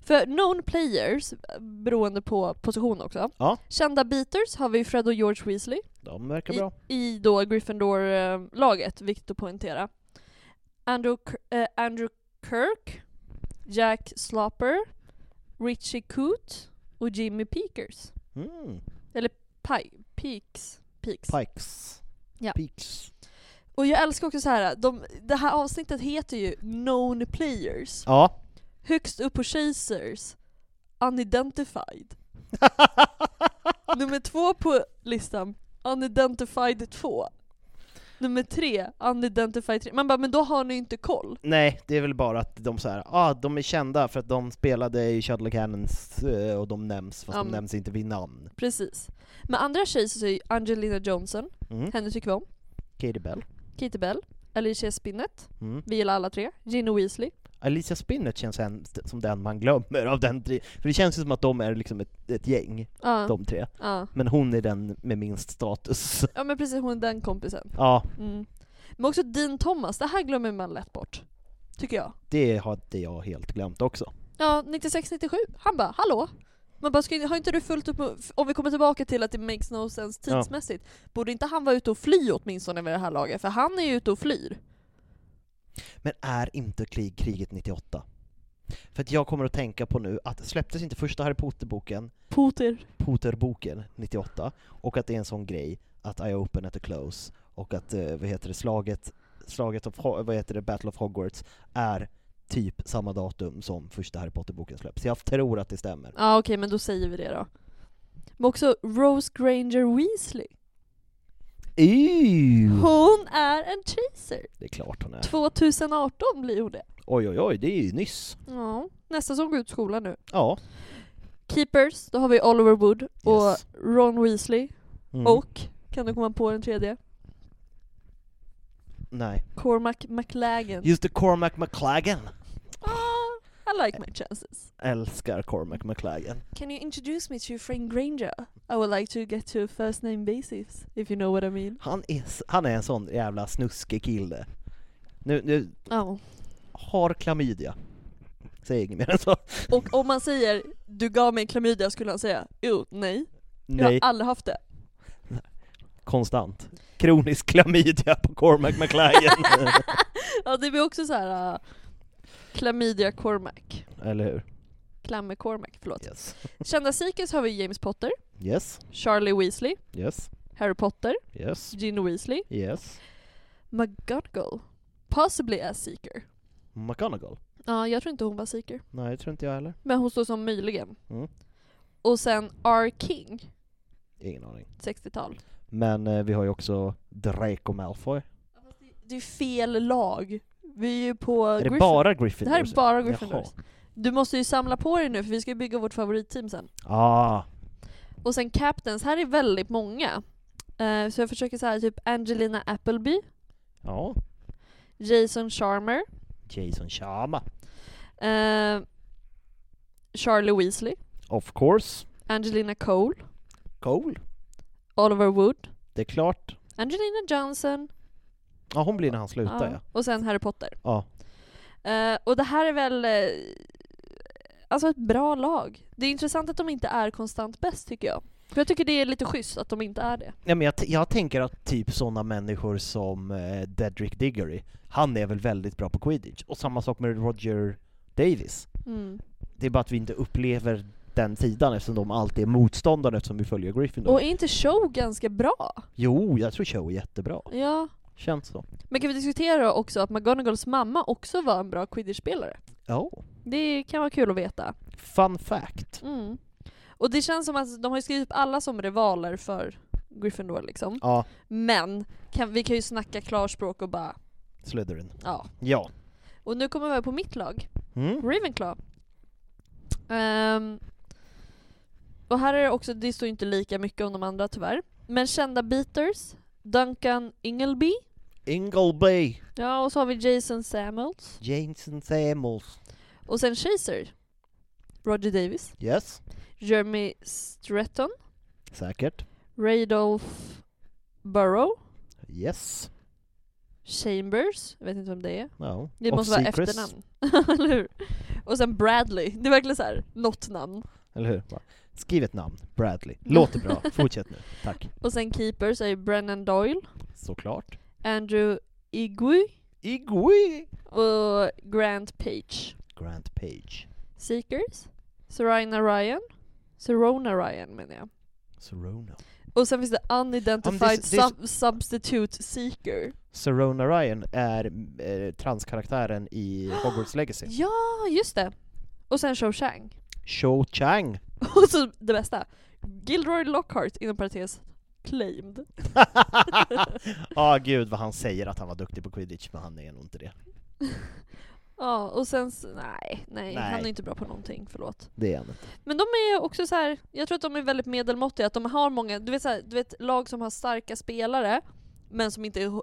För known players, beroende på position också. Ja. Kända beaters har vi Fred och George Weasley. De verkar I, bra. i då Gryffindor-laget, viktigt att poängtera. Andrew, eh, Andrew Kirk, Jack Slopper, Richie Coot och Jimmy Peakers. Mm. Pi- Peaks. Peaks. Pikes. Ja. Peaks. Och jag älskar också så här. De, det här avsnittet heter ju Known Players. Ja. Högst upp på Chasers, Unidentified. Nummer två på listan, Unidentified 2. Nummer tre, Unidentified 3. Man bara, men då har ni inte koll. Nej, det är väl bara att de så här, ah, de är kända för att de spelade i Shuttle Cannons eh, och de nämns, fast de nämns inte vid namn. Precis. Men andra Chasers är ju Angelina Johnson, Mm. henne tycker vi om. Katie Bell. Katie Bell, Alicia Spinnet, Mm. vi gillar alla tre. Ginny Weasley. Alicia Spinnet känns en, som den man glömmer av den tre, för det känns ju som att de är liksom ett, ett gäng, Ja, de tre. ja. Men hon är den med minst status. ja men precis, hon är den kompisen. Ja, Mm. Men också Dean Thomas, det här glömmer man lätt bort. Tycker jag. det hade jag helt glömt också. Ja, 96-97. Han bara, hallå? Man bara, ska, har inte du fullt upp om vi kommer tillbaka till att det makes no sense Ja. tidsmässigt, borde inte han vara ute och fly åtminstone vid det här laget? För han är ju ute och flyr. Men är inte krig, kriget 98? För att jag kommer att tänka på nu att släpptes inte första Harry Potter-boken, Potter. Potter-boken 98, och att det är en sån grej att I open at the close, och att, eh, vad heter det, slaget, slaget of, vad heter det, Battle of Hogwarts är typ samma datum som första Harry Potter-boken släpps. Jag tror att det stämmer. Ja okej, men då säger vi det då. Men också Rose Granger Weasley. Ew. Hon är en chaser. Det är klart hon är. 2018 blir hon det. Oj oj oj, det är ju nyss. Ja, nästa som går ut skolan nu. Ja. Keepers, då har vi Oliver Wood och Yes. Ron Weasley. Mm. Och, kan du komma på den tredje? Nej. Cormac McLagan. Just det, Cormac McLagan. Ah, I like my chances. Älskar Cormac McLagan. Can you introduce me to Frank Granger? I would like to get to first name basis, if you know what I mean. Han är, han är en sån jävla snuskig kille. Nu, nu Ja. har klamydia. Säg inget mer än så. Och om man säger 'du gav mig klamydia' skulle han säga 'jo, nej, jag Nej, har aldrig haft det' konstant. Kronisk klamydia på Cormac McLagan. Ja det blir också så här uh, Klamydia Cormac Eller hur? Klamme Cormac, förlåt. Yes. Kända Seekers har vi James Potter, Yes, Charlie Weasley, yes, Harry Potter, yes, Ginny Weasley, yes. McGonagall, possibly as Seeker. McGonagall? Ja, jag tror inte hon var Seeker. Nej, det tror inte jag heller. Men hon står som möjligen. Mm. Och sen R. King, Ingen aning. 60-tal. Men eh, vi har ju också Draco Malfoy. Det är fel lag. Vi är ju på Är det Gryffindor. bara Det Gryffindor? här är bara Gryffindors. Jaha. Du måste ju samla på dig nu för vi ska ju bygga vårt favoritteam sen. Ah, Och sen Captains, här är väldigt många. Eh, så jag försöker säga typ Angelina Appleby, ja. Jason Charmer, Jason Chama. eh, Charlie Weasley, Of course. Angelina Cole, Cole. Oliver Wood, Det är klart. Angelina Johnson, Ja, hon blir när han slutar ja. och sen Harry Potter. Ja. Eh, och det här är väl eh, alltså ett bra lag. Det är intressant att de inte är konstant bäst tycker jag. För jag tycker det är lite schysst att de inte är det. Ja, men jag, t- jag tänker att typ sådana människor som eh, Dedrick Diggory, han är väl väldigt bra på quidditch. Och samma sak med Roger Davis. Mm. Det är bara att vi inte upplever den sidan eftersom de alltid är motståndare eftersom vi följer Gryffindor. Och är inte Show ganska bra? Jo, jag tror Show är jättebra. Ja. Känns så. Men kan vi diskutera också att McGonagalls mamma också var en bra quidditch-spelare? Ja. Det kan vara kul att veta. Fun fact. Mm. Och det känns som att de har skrivit upp alla som rivaler för Gryffindor liksom. Ja, Men kan, vi kan ju snacka klarspråk och bara, Slytherin. ja. Ja. Och nu kommer vi på mitt lag, Mm. Ravenclaw. Ehm, och här är det också, det står inte lika mycket om de andra tyvärr. Men kända beaters, Duncan Ingleby. Ingleby. Ja, och så har vi Jason Samuels. Jason Samuels. Och sen Chaser, Roger Davis. Yes. Jeremy Stratton. Säkert. Radolph Burrow. Yes. Chambers, jag vet inte vem det är. Ja. Det måste vara Seacrest. efternamn. Eller hur? Och sen Bradley, det är verkligen så här, något namn. Eller hur? Skriv ett namn. Bradley. Låter bra. Fortsätt nu. Tack. Och sen keepers är Brennan Doyle, Såklart. Andrew Igui Igui. och Grant Page. Grant Page. Seekers, Serena Ryan, Serona Ryan menar jag. Serona. Och sen finns det Unidentified det är- det är- sub- Substitute Seeker. Serona Ryan är eh, transkaraktären i Hogwarts Legacy. Ja, just det! Och sen Chang. Cho Chang. Och så det bästa, Gilroy Lockhart inom parentes claimed. Ja, gud vad han säger att han var duktig på quidditch, men han är nog inte det. Ja, och sen, nej, nej, Nej. han är inte bra på någonting, förlåt. Det är han inte. Men de är också så här. jag tror att de är väldigt medelmåttiga, att de har många, du vet, så här, du vet lag som har starka spelare, men som inte är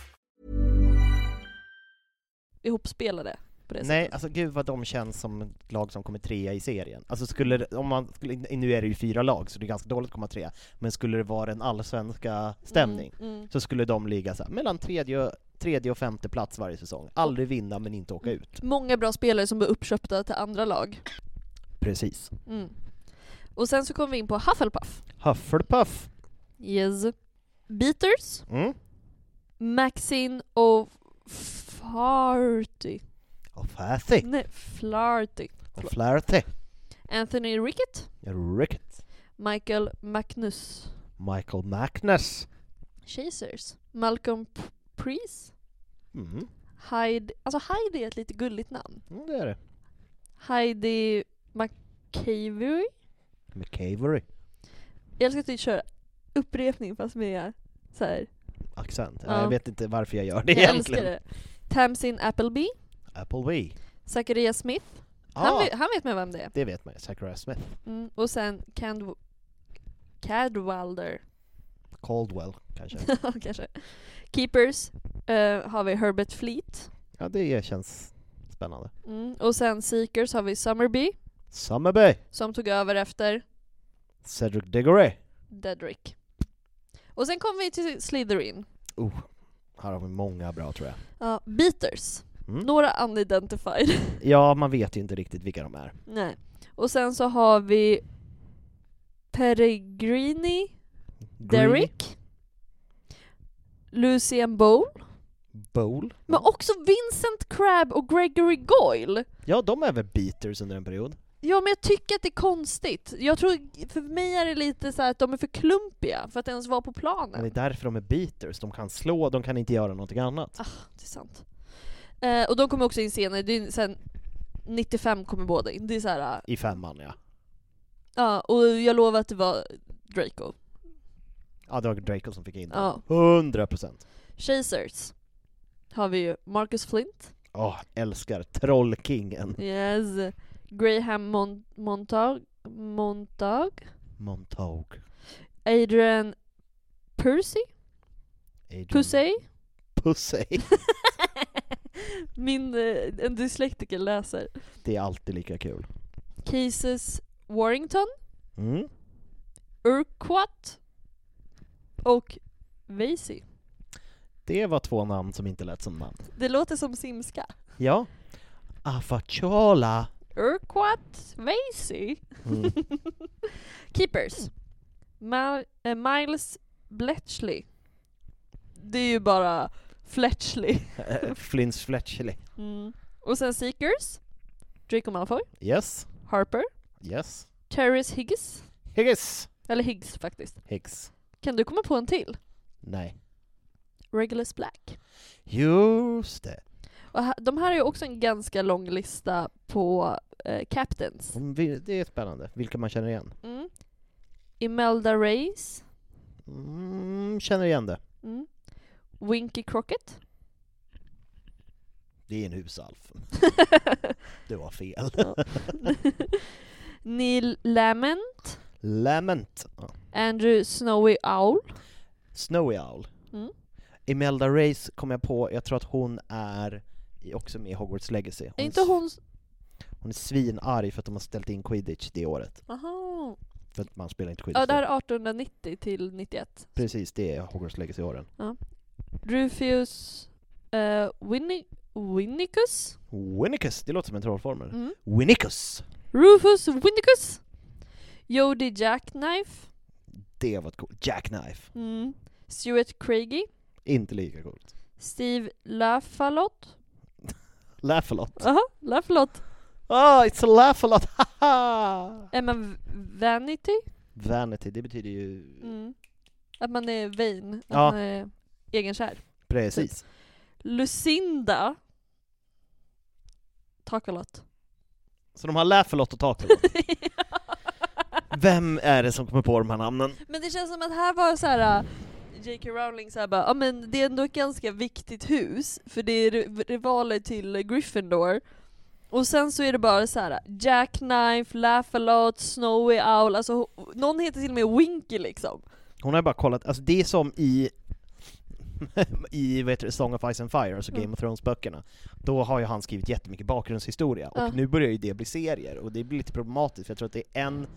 Ihopspelade på det Nej, sättet. alltså gud vad de känns som lag som kommer trea i serien. Alltså skulle om man skulle, nu är det ju fyra lag så det är ganska dåligt att komma trea, men skulle det vara en allsvenska stämning Mm, mm. så skulle de ligga så här, mellan tredje, tredje och femte plats varje säsong. Aldrig vinna men inte åka ut. Många bra spelare som blir uppköpta till andra lag. Precis. Mm. Och sen så kommer vi in på Hufflepuff. Hufflepuff. Yes. Beaters, Mm. Maxine och Farty. Och Fathy. Nej, Flarty. Och Flaherty. Anthony Rickett, Rickett. Michael Magnus. Michael Magnus. Chasers. Malcolm P- Priest. Mm. Heidi, alltså Heidi är ett lite gulligt namn. Mm, det är det. Heidi McCavery. McCavery. Jag älskar att du kör upprepning fast med så här. Accent. Ja. Jag vet inte varför jag gör det Jag älskar egentligen. det. Tamsin Appleby. Appleby. Zachariah Smith. Han, Ah, vet, han vet man vem det är. det vet man ju, Zachariah Smith. Mm. Och sen Cand Cadwalder, Caldwell kanske. kanske. Keepers eh, har vi Herbert Fleet. ja, det känns spännande. Mm. Och sen Seekers har vi Summerby, Summerby! som tog över efter Cedric Diggory. Dedrick. Och sen kommer vi till Slytherin. Oh, här har vi många bra tror jag. Ja, Beaters. Mm. Några unidentified. Ja, man vet ju inte riktigt vilka de är. Nej. Och sen så har vi Peregrini, Derrick, Lucien Bowl, Bowl. men också Vincent Crabbe och Gregory Goyle. Ja, de är väl beaters under en period? Ja men jag tycker att det är konstigt. Jag tror, för mig är det lite så här att de är för klumpiga för att ens vara på Men det planen. är därför de är beaters, de kan slå, de kan inte göra någonting annat. Ah, det är sant. Eh, och de kommer också in senare, det är sen 95 kommer båda in. Det är så här, äh, I femman ja. ja, och jag lovar att det var Draco. Ja, det var Draco som fick in den. 100 procent. Chasers har vi ju Marcus Flint, Åh, älskar Trollkingen. yes, Graham Mon- Montag, Montag, Montague. Adrian Percy, Adrian Pussey, Pussey. min, eh, en dyslektiker läser, Det är alltid lika kul. Cases Warrington, Mm. Urquhart och Vasey. Det var två namn som inte lät som namn. Det låter som simska. Ja. Afachola. Urquhart Vasey. Mm. Keepers. Ma- eh, Miles Bletchley. Det är ju bara Fletchley. Flins Fletchley. Mm. Och sen Seekers. Draco Malfoy. Yes. Harper. Yes. Terrence Higgis. Higgis. Eller Higgs faktiskt. Higgs. Kan du komma på en till? Nej. Regulus Black. Just det. Och de här är ju också en ganska lång lista på eh, captains. Det är spännande. Vilka man känner igen. Mm. Imelda Reyes. Mm, känner igen det. Mm. Winky Crockett. Det är en husalf. Det var fel. Neil Lament. Lament. Ja. Andrew Snowy Owl. Snowy Owl. Mm. Imelda Reyes kom jag på, jag tror att hon är också med i Hogwarts Legacy. Hon Är inte hon... hon är svinarg för att de har ställt in quidditch det året. Aha. För att man spelar inte quidditch. Ja, det här är 1890 till 91. Precis, det är Hogwarts Legacy-åren. Rufus uh, Winni Winnicus? Winnicus, det låter som en trollformel. Mm. Winnicus! Rufus Winnicus? Jodie Jackknife? Det var ett coolt. Jackknife. Mm. Stuart Craigie? Inte lika coolt. Steve Lafalot? Laugh a lot. Aha, Lafalot. Oh, it's a laugh a lot, haha! Emma V- Vanity? Vanity, det betyder ju... Mm. Att man är vain, att Ja. man är egenkär. Precis. Lucinda? Takalot. Så de har laugh a lot och talk a lot. Vem är det som kommer på de här namnen? Men det känns som att här var så här. J.K. Rowling såhär bara, ja men det är ändå ett ganska viktigt hus, för det är ri- rivaler till Gryffindor. Och sen så är det bara så här: Jackknife, Laugh-A-Lot, Snowy Owl, alltså någon heter till och med Winky liksom. Hon har bara kollat, alltså det är som i i vad heter det, Song of Ice and Fire, alltså Mm. Game of Thrones-böckerna, då har ju han skrivit jättemycket bakgrundshistoria, och Ja. nu börjar ju det bli serier, och det blir lite problematiskt, för jag tror att det är en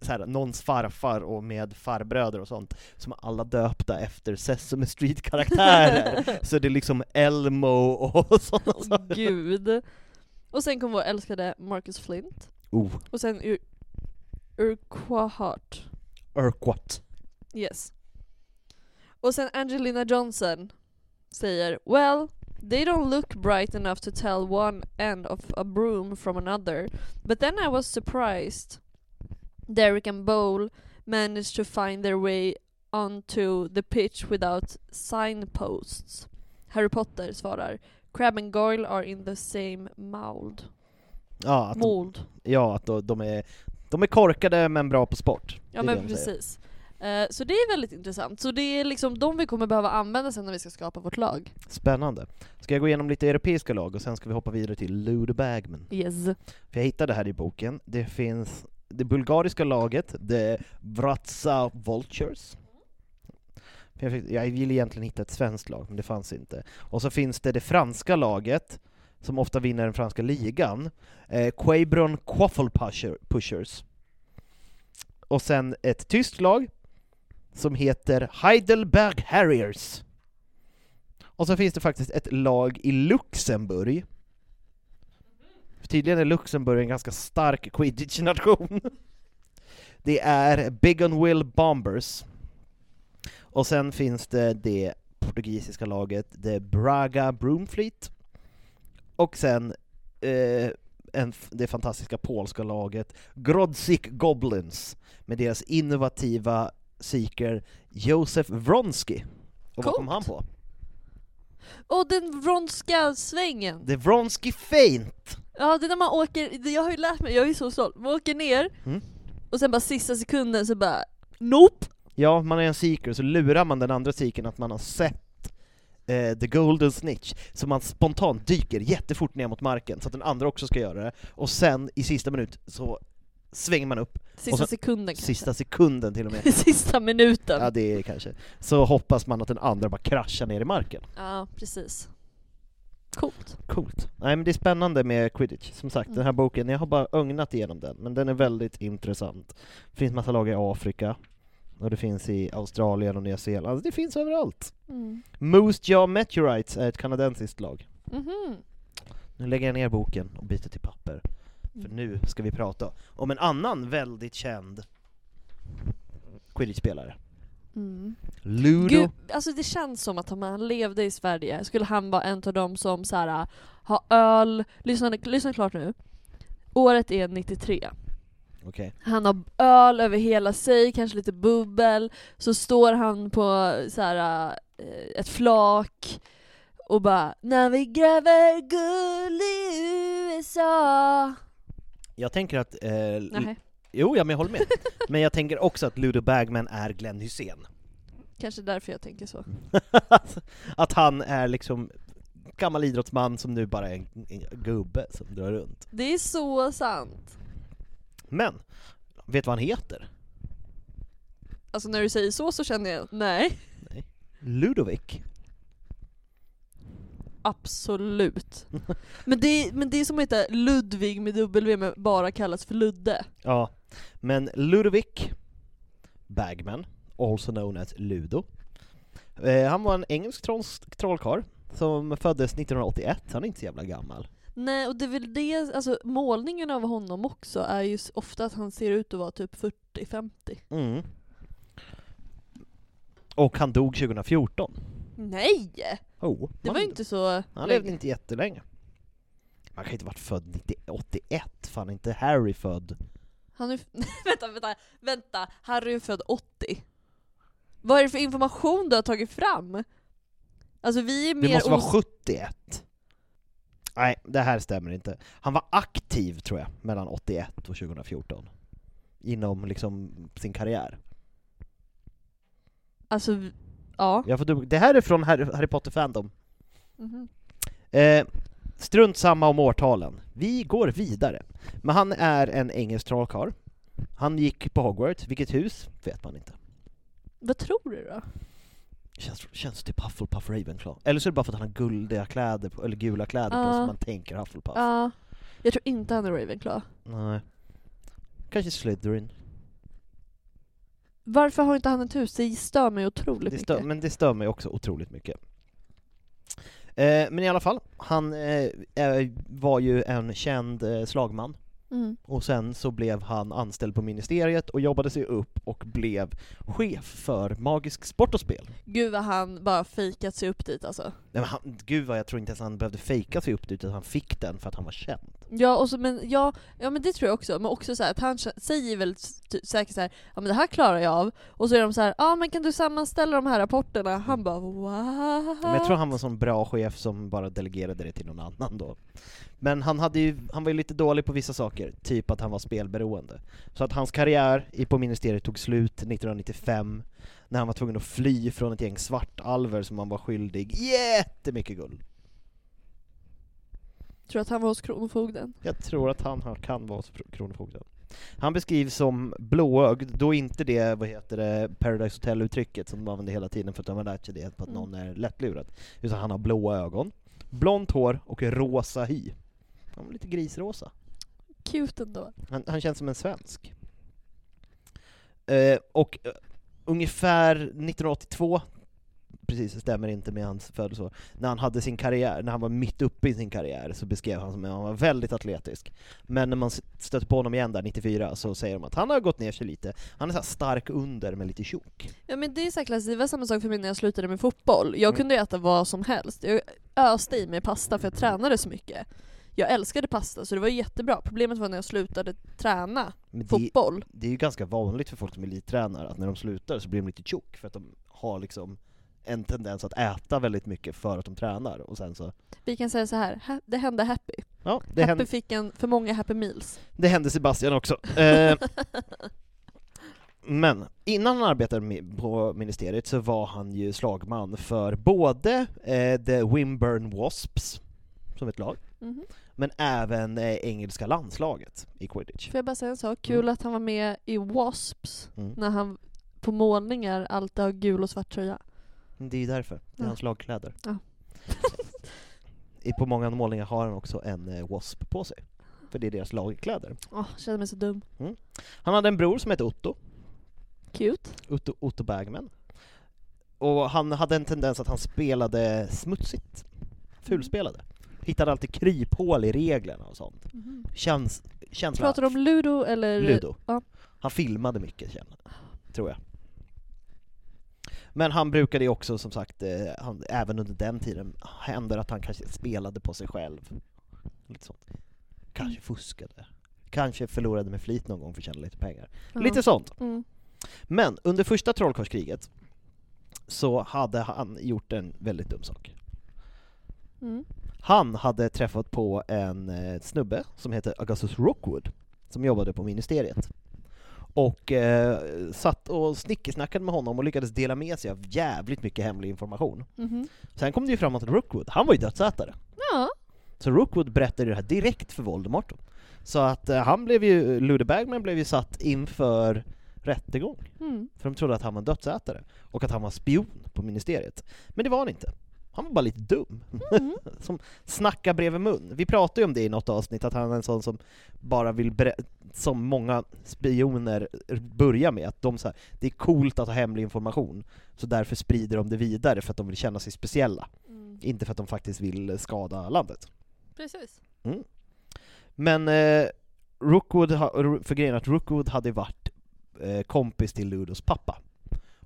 så här, någons farfar och med farbröder och sånt, som är alla döpta efter Sesame Street-karaktärer. så det är liksom Elmo och sådana Åh saker. gud. Och sen kom vår älskade Marcus Flint. Oh, Och sen Ur- Urquhart. Urquhart. Yes. Och sen Angelina Johnson säger Well, they don't look bright enough to tell one end of a broom from another. But then I was surprised Derek and Bowl managed to find their way onto the pitch without signposts. Harry Potter svarar Crab and Goyle are in the same mold. Ja, att de, Mold. ja, att de, de, är, de är korkade men bra på sport. Ja men de precis. Eh, Så det är väldigt intressant. Så det är liksom de vi kommer behöva använda sen när vi ska skapa vårt lag. Spännande. Ska jag gå igenom lite europeiska lag och sen ska vi hoppa vidare till Ludo Bagman. Yes. För jag hittade det här i boken. Det finns det bulgariska laget, The Vratsa Vultures. För Jag, fick, jag ville egentligen hitta ett svenskt lag, men det fanns inte. Och så finns det det franska laget, som ofta vinner den franska ligan, eh, Quabron Quaffle Pusher, Pushers. Och sen ett tyskt lag, som heter Heidelberg Harriers. Och så finns det faktiskt ett lag i Luxemburg, Tydligen är Luxemburg en ganska stark quidditch-nation. Det är Bigonville Bombers. Och sen finns det det portugisiska laget, det Braga Broomfleet. Och sen eh, en, det fantastiska polska laget Grodzic Goblins med deras innovativa seeker Josef Wronski. Och vad kom Coolt. han på? Och den vronska svängen! The Wronski Feint! Ja det är när man åker, jag har ju lärt mig, jag är så stolt, man åker ner Mm. och sen bara sista sekunden så bara Nope! Ja, man är en seeker, så lurar man den andra seekern att man har sett eh, The Golden Snitch, så man spontant dyker jättefort ner mot marken, så att den andra också ska göra det, och sen i sista minut så svänger man upp, Sista så- sekunden kanske. sista sekunden till och med. Sista minuten. Ja, det är kanske. Så hoppas man att den andra bara kraschar ner i marken. Ja, precis. Coolt. Coolt. Nej men det är spännande med quidditch, som sagt, den här boken, jag har bara ögnat igenom den, men den är väldigt intressant. Det finns massa lag i Afrika, och det finns i Australien och Nya Zeeland, Alltså, det finns överallt. Mm. Moose Jaw Meteorites är ett kanadensiskt lag. Mhm. Nu lägger jag ner boken och byter till papper, för Mm. nu ska vi prata om en annan väldigt känd quidditch-spelare. Mm. Ludo Gud, alltså det känns som att om han levde i Sverige skulle han vara en av dem som så här, har öl, lyssna, lyssna klart nu. Året är 93. Okej. Han har öl över hela sig, kanske lite bubbel, så står han på så här, eh, ett flak och bara När vi gräver guld i USA Jag tänker att... Eh, jo, ja, men jag håller med. men jag tänker också att Ludo Bagman är Glenn Hussein. kanske därför jag tänker så. att han är liksom gammal idrottsman som nu bara är en, en gubbe som drar runt. Det är så sant. Men, vet du vad han heter? Alltså när du säger så så känner jag, nej. Ludovic. Absolut. Men det, är, men det är som att heta Ludvig med W men bara kallas för Ludde. Ja, men Ludovic Bagman, also known as Ludo. Eh, han var en engelsk troll, trollkarl som föddes 1981, han är inte så jävla gammal. Nej, och det är väl det, alltså målningen av honom också är ju ofta att han ser ut att vara typ 40-50. Mm. Och han dog 2014. Nej! Oh, Det var ju inte så han levde inte jättelänge. Han kan inte varit född 90, 81, fan inte Harry född. Han är, vänta, vänta, vänta, Harry är född 80. Vad är det för information du har tagit fram? Alltså vi är mer Det måste vara os- 71. Nej, det här stämmer inte. Han var aktiv tror jag, mellan 81 och 2014. Inom liksom sin karriär. Alltså, ja. Jag får det här är från Harry, Potter Fandom. Mhm. Eh, strunt samma om årtalen. Vi går vidare. Men han är en engelsk trollkarl. Han gick på Hogwarts, vilket hus vet man inte. Vad tror du då? Känns, känns typ Hufflepuff Ravenclaw. Eller så är det bara för att han har guldiga kläder, på, eller gula kläder på Ja. som man tänker Hufflepuff. Ja, jag tror inte han är Ravenclaw. Nej. Kanske Slytherin. Varför har inte han ett hus? Det stör mig otroligt Det stör, mycket. men det stör mig också otroligt mycket. Eh, men i alla fall, han eh, var ju en känd eh, slagman, Mm. och sen så blev han anställd på ministeriet och jobbade sig upp och blev chef för magisk sport och spel. Gud vad han bara fejkat sig upp dit alltså. Nej, men han, gud vad jag tror inte ens han behövde fejka sig upp dit, utan han fick den för att han var känd. Ja, och så, men, ja, ja men det tror jag också, men också så här, att han säger väl typ säkert så här, ja men det här klarar jag av, och så är de så här, ja men kan du sammanställa de här rapporterna? Han bara what? Men jag tror han var en sån bra chef som bara delegerade det till någon annan då. Men han, hade ju, han var ju lite dålig på vissa saker, typ att han var spelberoende. Så att hans karriär på ministeriet tog slut 1995, när han var tvungen att fly från ett gäng svartalver som han var skyldig jättemycket guld. Tror att han var hos Kronofogden? Jag tror att han har- kan vara hos Kronofogden. Han beskrivs som blåögd, då inte det, vad heter det, Paradise Hotel-uttrycket som de använder hela tiden för att de har lärt sig det, på att Mm. någon är lättlurad. Utan han har blåa ögon, blont hår och rosa hy. Han var lite grisrosa. Cute ändå. Han, han känns som en svensk. Eh, och eh, ungefär 1982, precis, det stämmer inte med hans födelseår, när han hade sin karriär, när han var mitt uppe i sin karriär, så beskrev han som att han var väldigt atletisk. Men när man stöter på honom igen där 94 så säger de att han har gått ner sig lite, han är så stark under men lite tjock. Ja men det är så klassiskt, det var samma sak för mig när jag slutade med fotboll. Jag Mm. kunde äta vad som helst. Jag öste i mig pasta för jag tränade så mycket. Jag älskade pasta så det var jättebra. Problemet var när jag slutade träna det, fotboll. det är ju ganska vanligt för folk som är elittränare att när de slutar så blir de lite tjock för att de har liksom en tendens att äta väldigt mycket för att de tränar och sen så, Vi kan säga så här, ha- det hände Happy. ja, det Happy hände, fick en för många Happy Meals. det hände Sebastian också. Eh, Men innan han arbetade på ministeriet så var han ju slagman för både eh, The Wimburn Wasps, som ett lag, Mhm. men även eh, engelska landslaget i quidditch. Får jag bara säga en sak? Kul att han var med i Wasps Mm. när han på målningar alltid har gul och svart tröja. Det är ju därför, det är Ja. hans lagkläder. Ja. I- på många målningar har han också en eh, wasp på sig, för det är deras lagkläder. Åh, känner mig så dum. Han hade en bror som hette Otto, Cute. Otto, Otto Bagman. Och han hade en tendens att han spelade smutsigt, fulspelade. Hittade alltid kryphål i reglerna och sånt. Känns, känsla... Pratar du om Ludo eller? Ludo. Ja. Han filmade mycket, känner, tror jag. Men han brukade ju också, som sagt, eh, han, även under den tiden, händer att han kanske spelade på sig själv. Lite sånt. Kanske fuskade. Kanske förlorade med flit någon gång för att tjäna lite pengar. Ja. Lite sånt. Mm. Men under första trollkarlskriget så hade han gjort en väldigt dum sak. Mm. Han hade träffat på en eh, snubbe som heter Augustus Rockwood, som jobbade på ministeriet. Och eh, satt och snickesnackade med honom och lyckades dela med sig av jävligt mycket hemlig information. Mhm. Sen kom det ju fram att Rookwood, han var ju dödsätare. Ja. Så Rookwood berättade det här direkt för Voldemort. Så att eh, han blev ju, Lude Bagman blev ju satt inför rättegång. Mm. För de trodde att han var en dödsätare, och att han var spion på ministeriet. Men det var han inte. Han var bara lite dum. Mm. som snackar bredvid mun. Vi pratade ju om det i något avsnitt, att han är en sån som bara vill ber- som många spioner börjar med, att de så här, det är coolt att ha hemlig information, så därför sprider de det vidare för att de vill känna sig speciella. Mm. Inte för att de faktiskt vill skada landet. Precis. Men eh, Rookwood, ha- för grejen att Rookwood hade varit eh, kompis till Ludos pappa.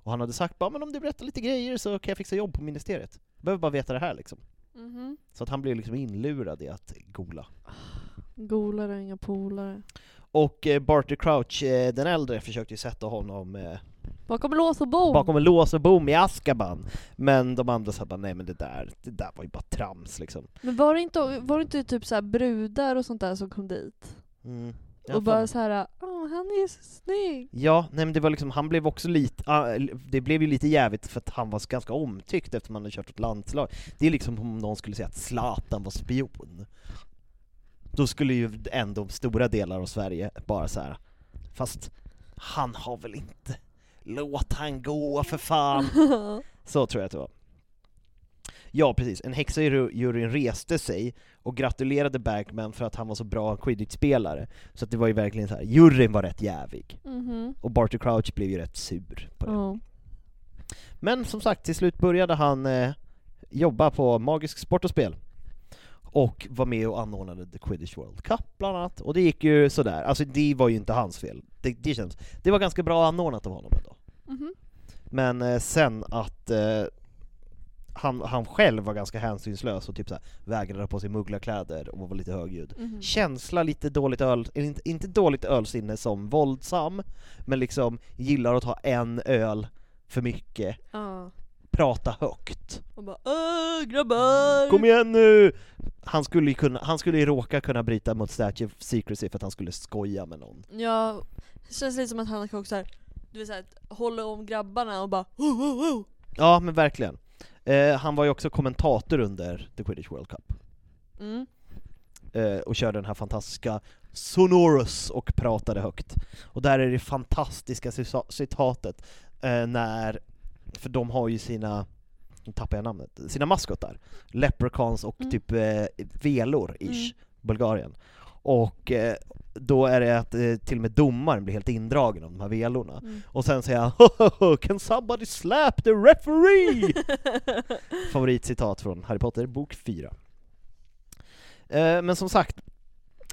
Och han hade sagt bara, men om du berättar lite grejer så kan jag fixa jobb på ministeriet. Jag behöver bara veta det här liksom. Mhm. Så att han blev liksom inlurad i att gola. Golare, inga polare. Och eh, Barty Crouch, eh, den äldre, försökte ju sätta honom eh, Bakom lås och bom! bakom en lås och bom i Azkaban. Men de andra sa bara, nej men det där, det där var ju bara trams liksom. Men var det inte, var det inte typ så här brudar och sånt där som kom dit? Mm. Har och bara fan- så här, åh han är så snygg! Ja, nej men det var liksom, han blev också lite, ah, det blev ju lite jävigt för att han var ganska omtyckt eftersom han hade kört ett landslag. Det är liksom om någon skulle säga att Zlatan var spion. Då skulle ju ändå stora delar av Sverige bara så här. fast han har väl inte, låt han gå för fan. Så tror jag att det var. Ja precis, en häxa i juryn reste sig och gratulerade Bagman för att han var så bra quidditch-spelare. Så att det var ju verkligen så här. juryn var rätt jävig. Mhm. Och Barty Crouch blev ju rätt sur på det. Ja. Men som sagt, till slut började han eh, jobba på Magisk Sport och Spel. Och var med och anordnade The Quidditch World Cup bland annat. Och det gick ju sådär, alltså det var ju inte hans fel. Det, det, känns, det var ganska bra anordnat av honom ändå. Mhm. Men eh, sen att, eh, han, han själv var ganska hänsynslös och typ så här, vägrade på sig mugglarkläder och var lite högljudd. Mhm. Känsla lite dåligt öl, inte, inte dåligt ölsinne som våldsam, men liksom gillar att ta en öl för mycket, Ja. prata högt. Och bara Åh grabbar! Kom igen nu! Han skulle ju kunna, han skulle ju råka kunna bryta mot Statue of Secrecy för att han skulle skoja med någon. Ja, det känns lite som att han också här, du vet såhär, håller om grabbarna och bara oh, oh, oh. Ja men verkligen. Eh, han var ju också kommentator under The Quidditch World Cup. Mm. eh, och körde den här fantastiska Sonorous och pratade högt. Och där är det fantastiska cita- citatet eh, när, för de har ju sina, nu tappar jag namnet, sina maskotar, Leprechauns och Mm. typ eh, velor, ish, Mm. Bulgarien. Och eh, då är det att eh, till och med domaren blir helt indragen av de här velorna. Mm. Och sen säger han "Hohoho, Can somebody slap the referee? Favoritcitat från Harry Potter, bok 4. Eh, men som sagt,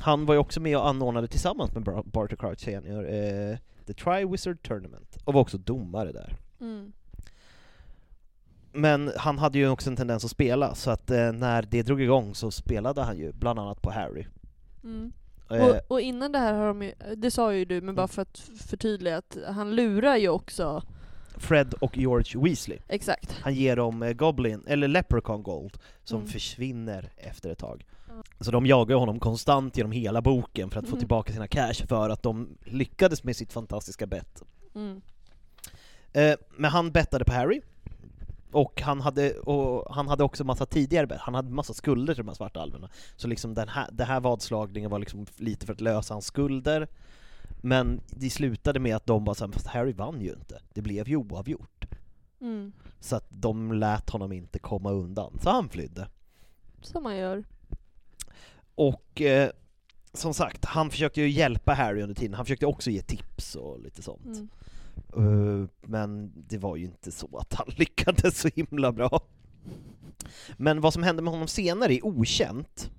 han var ju också med och anordnade tillsammans med Bar- Barty Crouch senior eh, The Triwizard Tournament, och var också domare där. Mm. Men han hade ju också en tendens att spela, så att eh, när det drog igång så spelade han ju bland annat på Harry. Mm. Eh, Och, och innan det här har de ju, det sa ju du, men bara för att förtydliga att han lurar ju också, Fred och George Weasley. exakt. Han ger dem eh, Goblin, eller Leprechaun Gold, som Mm. försvinner efter ett tag. Så de jagar honom konstant genom hela boken för att få Mm. tillbaka sina cash för att de lyckades med sitt fantastiska bett. Mm. Eh, men han bettade på Harry, och han hade, och han hade också massa tidigare han hade massa skulder till de här svarta alverna. Så liksom den här, den här vadslagningen var liksom lite för att lösa hans skulder, men det slutade med att de bara sa fast Harry vann ju inte, det blev ju oavgjort. Mm. Så att de lät honom inte komma undan, så han flydde. Som man gör. Och eh, som sagt, han försökte ju hjälpa Harry under tiden, han försökte också ge tips och lite sånt. Mm. Eh, men det var ju inte så att han lyckades så himla bra. Men vad som hände med honom senare är okänt.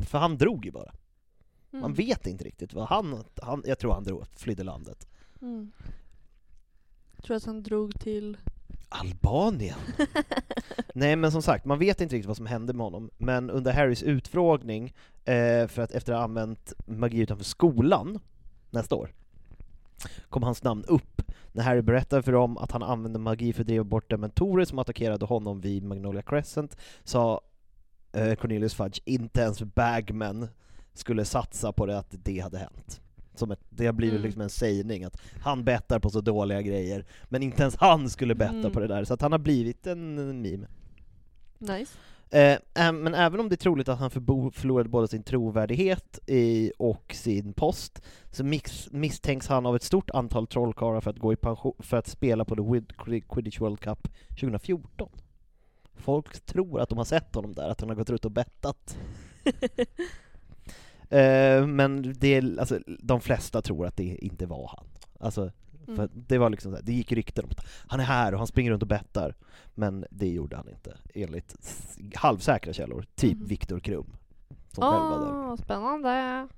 För han drog ju bara. Man Mm. vet inte riktigt vad han, han jag tror han drog, flydde landet. Mm. Tror att han drog till... Albanien? Nej men som sagt, man vet inte riktigt vad som hände med honom, men under Harrys utfrågning, eh, för att efter att ha använt magi utanför skolan nästa år, kom hans namn upp när Harry berättade för dem att han använde magi för att driva bort dementorer som attackerade honom vid Magnolia Crescent, sa eh, Cornelius Fudge inte ens Bagman skulle satsa på det att det hade hänt. Som ett, det har blivit Mm. liksom en sägning att han bettar på så dåliga grejer, men inte ens han skulle betta Mm. på det där, så att han har blivit en, en meme. Nice. Eh, men även om det är troligt att han förlorade både sin trovärdighet i, och sin post, så mix, misstänks han av ett stort antal trollkarlar för att gå i pension, för att spela på The Quidditch World Cup 2014. Folk tror att de har sett honom där, att han har gått runt och bettat. Eh, men det, alltså, de flesta tror att det inte var han. Alltså, för Mm. det var liksom så här, det gick rykten om att han är här och han springer runt och bettar, men det gjorde han inte, enligt halvsäkra källor, typ Mhm. Viktor Krum, som själv var där. Spännande.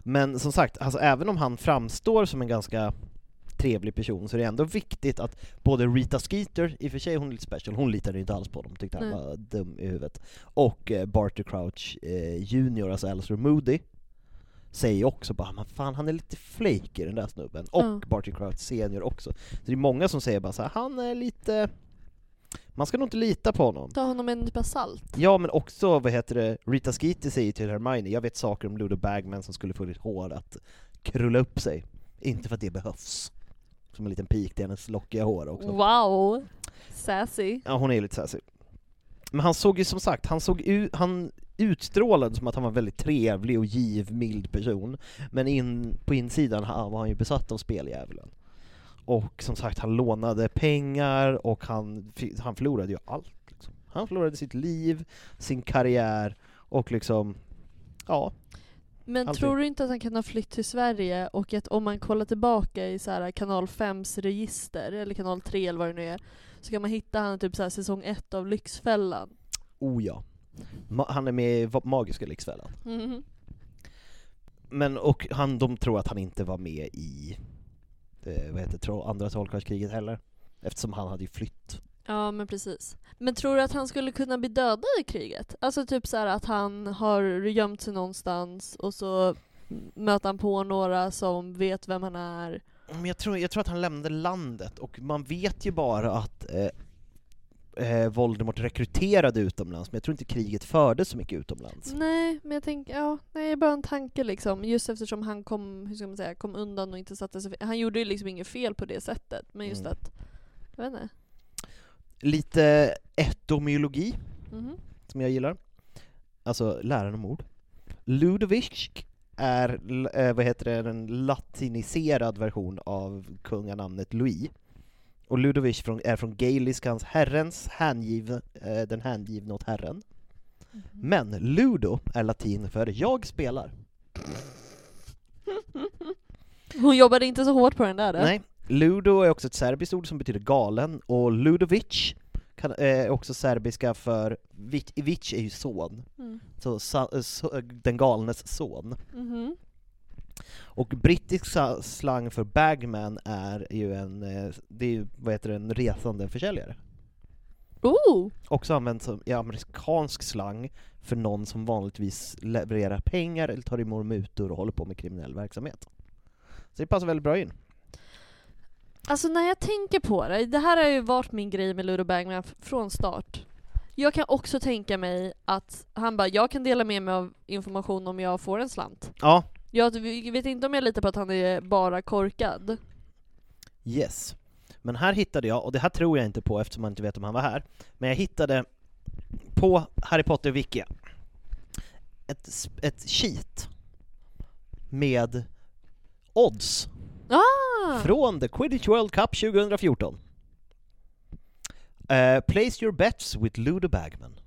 Men som sagt, alltså, även om han framstår som en ganska trevlig person så är det ändå viktigt att både Rita Skeeter, i och för sig hon är lite special, hon litade inte alls på honom, tyckte han Nej. var dum i huvudet, och eh, Barty Crouch eh, Junior, alltså Alistair Moody, säger också bara men fan han är lite flake den där snubben, och Ja. Barty Crouch Senior också. Så det är många som säger bara så här, han är lite... Man ska nog inte lita på honom. Ta honom med en nypa salt. Ja men också, vad heter det, Rita Skeeter säger till Hermione, jag vet saker om Ludo Bagman som skulle få ditt hår att krulla upp sig. Inte för att det behövs. Som en liten pik till hennes lockiga hår också. Wow! Sassy. Ja hon är lite sassy. Men han såg ju som sagt, han såg ut, han utstrålade som att han var en väldigt trevlig och givmild person. Men in, på insidan var han ju besatt av speldjävulen. Och som sagt, han lånade pengar och han, han förlorade ju allt. Liksom. Han förlorade sitt liv, sin karriär och liksom, ja. Men Alltid. tror du inte att han kan ha flytt till Sverige och att om man kollar tillbaka i så här kanal 5s register, eller kanal 3 eller vad det nu är, så kan man hitta han typ så här säsong 1 av Lyxfällan. Oh ja. Ma- han är med i Magiska Lyxfällan. Mhm. Men och han, de tror att han inte var med i, eh, vad heter det, andra trollkarlskriget heller. Eftersom han hade ju flytt Ja men precis. Men tror du att han skulle kunna bli dödad i kriget? Alltså typ så här att han har gömt sig någonstans och så möter han på några som vet vem han är. Men jag tror, jag tror att han lämnade landet, och man vet ju bara att eh, eh, Voldemort rekryterade utomlands, men jag tror inte kriget fördes så mycket utomlands. Nej, men jag tänker, ja, nej, är bara en tanke liksom. Just eftersom han kom, hur ska man säga, kom undan och inte satte sig. Han gjorde ju liksom inget fel på det sättet, men just Mm. att, jag vet inte. Lite etymologi, Mhm. som jag gillar. Alltså läran om ord. Ludovic är, eh, vad heter det, en latiniserad version av kunganamnet Louis. Och Ludovic från, är från gaeliskans herrens hängiv, eh, den hängivne åt herren. Men ludo är latin för jag spelar. Hon jobbade inte så hårt på den där. Nej, ludo är också ett serbiskt ord som betyder galen, och ludovic kan, eh, är också serbiska för, vic, vic är ju son, Mm. så, sa, så den galnes son. Mhm. Och brittisk slang för bagman är ju en, eh, det är ju, vad heter det, en resande försäljare. Oh! Också använt som i amerikansk slang för någon som vanligtvis levererar pengar eller tar emot mutor och håller på med kriminell verksamhet. Så det passar väldigt bra in. Alltså när jag tänker på det, det här har ju varit min grej med Ludo Bagman från start. Jag kan också tänka mig att han bara, jag kan dela med mig av information om jag får en slant. Ja, Jag vet inte om jag litar på att han är bara korkad. Yes. Men här hittade jag, och det här tror jag inte på eftersom man inte vet om han var här, men jag hittade på Harry Potter Wiki ett, ett sheet med odds Ah! från The Quidditch World Cup 2014. Uh, place your bets with Ludo Bagman.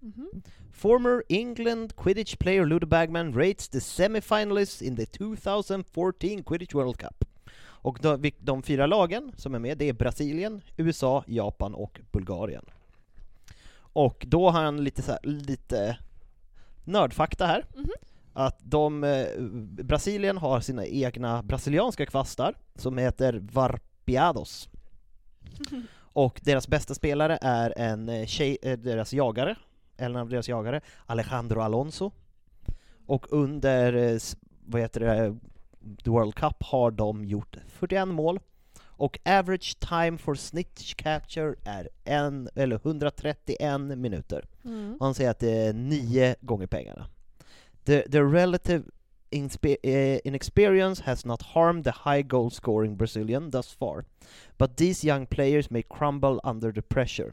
Mhm. Former England Quidditch player Ludo Bagman rates the semifinalists in the 2014 Quidditch World Cup. Och de, de fyra lagen som är med, det är Brasilien, USA, Japan och Bulgarien. Och då har han lite, så här, lite nördfakta här. Mhm. Att de, eh, Brasilien har sina egna brasilianska kvastar som heter Varpiados. Och deras bästa spelare är en eh, tjej, eh, deras jagare, en av deras jagare, Alejandro Alonso. Och under, eh, vad heter det, The World Cup har de gjort 41 mål. Och average time for snitch capture är en, eller 131 minuter. Mm. Han säger att det är nio gånger pengarna. The, the relative inspe- eh, inexperience has not harmed the high goal scoring Brazilian thus far, but these young players may crumble under the pressure.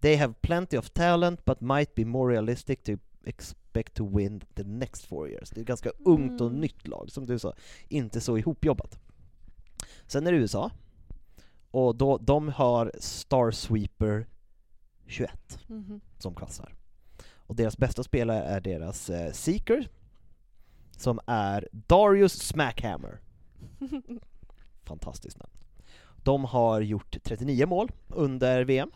They have plenty of talent, but might be more realistic to expect to win the next four years. Det är ett ganska ungt och Mm. nytt lag, som du sa, inte så ihopjobbat. Sen är det USA, och då, de har Star Sweeper 21 Mhm. som kvassar. Och deras bästa spelare är deras eh, Seeker, som är Darius Smackhammer. Fantastiskt namn. De har gjort 39 mål under VM,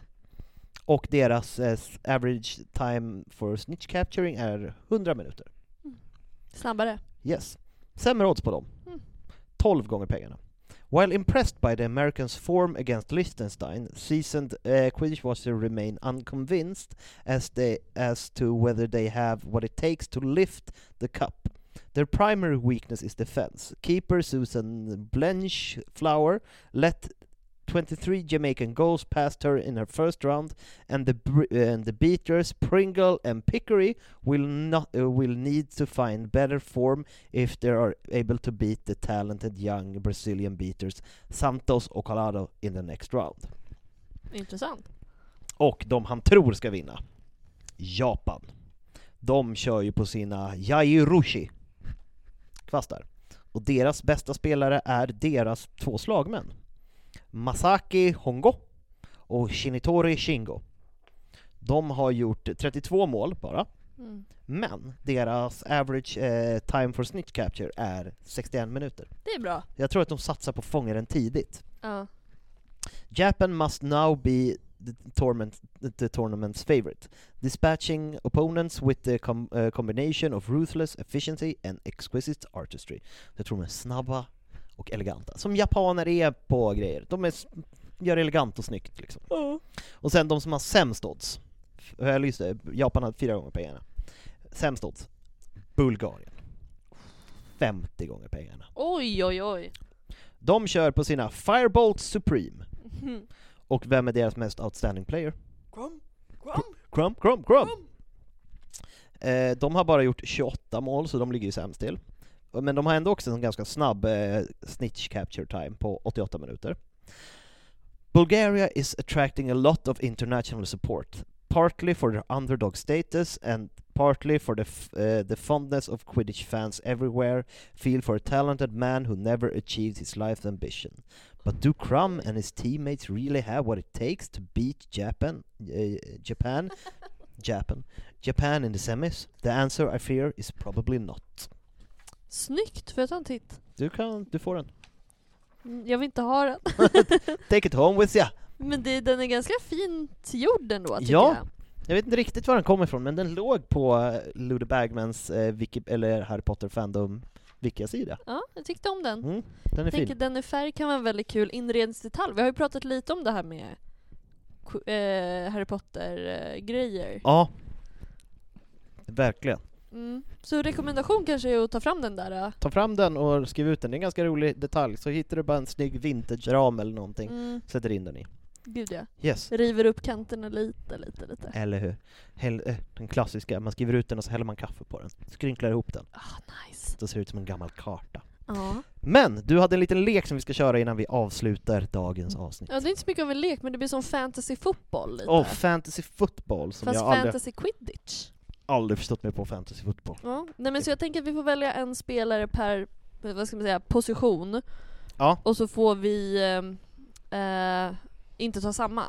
och deras eh, average time for snitch capturing är 100 minuter. Snabbare. Yes. Sämre odds på dem. Mm. 12 gånger pengarna. While impressed by the Americans' form against Liechtenstein, seasoned uh, Quidditch watchers remain unconvinced as, they, as to whether they have what it takes to lift the cup. Their primary weakness is defense. Keeper Susan Blench Flower let 23 Jamaican goals past her in her first round, and the and the beaters Pringle and Pickery will not uh, will need to find better form if they are able to beat the talented young Brazilian beaters Santos och Colado in the next round. Intressant. Och de han tror ska vinna, Japan. De kör ju på sina Yairushi kvastar. Och deras bästa spelare är deras två slagmän. Masaki Hongo och Shinitori Shingo. De har gjort 32 mål bara, Mm. men deras average eh, time for snitch capture är 61 minuter. Det är bra. Jag tror att de satsar på att fånga den tidigt. Ja. Japan must now be the, tournament, the tournament's favorite, dispatching opponents with the com, uh, combination of ruthless efficiency and exquisite artistry. Jag tror de är snabba och eleganta, som japaner är på grejer. De är gör elegant och snyggt liksom. Och sen de som har sämst odds, eller just det, Japan hade fyra gånger pengarna. Sämst odds, Bulgarien. 50 gånger pengarna. Oj oj oj. De kör på sina Firebolt Supreme. Mhm. Och vem är deras mest outstanding player? Grum, grum. Crump, Crump, Crump! Eh, de har bara gjort 28 mål, så de ligger ju sämst till. Men de har ändå också en ganska snabb eh, snitch capture time på 88 minuter. Bulgaria is attracting a lot of international support, partly for their underdog status and partly for the, f- uh, the fondness of Quidditch fans everywhere feel for a talented man who never achieved his life ambition. But do Crumb and his teammates really have what it takes to beat Japan, uh, Japan, Japan, Japan in the semis? The answer I fear is probably not. Snyggt, får jag ta en titt? Du kan, du får den. Mm, Jag vill inte ha den. Take it home with ya! Men det, den är ganska fint gjord ändå tycker Ja. jag. Jag vet inte riktigt var den kommer ifrån, men den låg på eh, Ludo Bagmans eh, wiki, eller Harry Potter Fandom Wiki-sida. Ja, jag tyckte om den. Mm, den är Jag tänker fin. den i färg kan vara en väldigt kul inredningsdetalj. Vi har ju pratat lite om det här med ku- eh, Harry Potter-grejer. Ja. Verkligen. Mm. Så rekommendation kanske är att ta fram den där. eh. Ta fram den och skriv ut den, det är en ganska rolig detalj. Så hittar du bara en snygg vintage-ram eller någonting, Mm. sätter in den i. Gud ja. Yes. River upp kanterna lite, lite, lite. Eller hur? Häll, eh, den klassiska, man skriver ut den och så häller man kaffe på den. Skrynklar ihop den. Ah, nice. Då ser det ut som en gammal karta. Ja. Men, du hade en liten lek som vi ska köra innan vi avslutar dagens avsnitt. ja, det är inte så mycket av en lek, men det blir som fantasy fotboll lite. Och fantasy football, som Fast jag aldrig, fantasy quidditch. Aldrig förstått mig på fantasy football. Ja. Nej, men så jag tänker att vi får välja en spelare per, vad ska man säga, position. Ja. Och så får vi eh, eh, inte ta samma.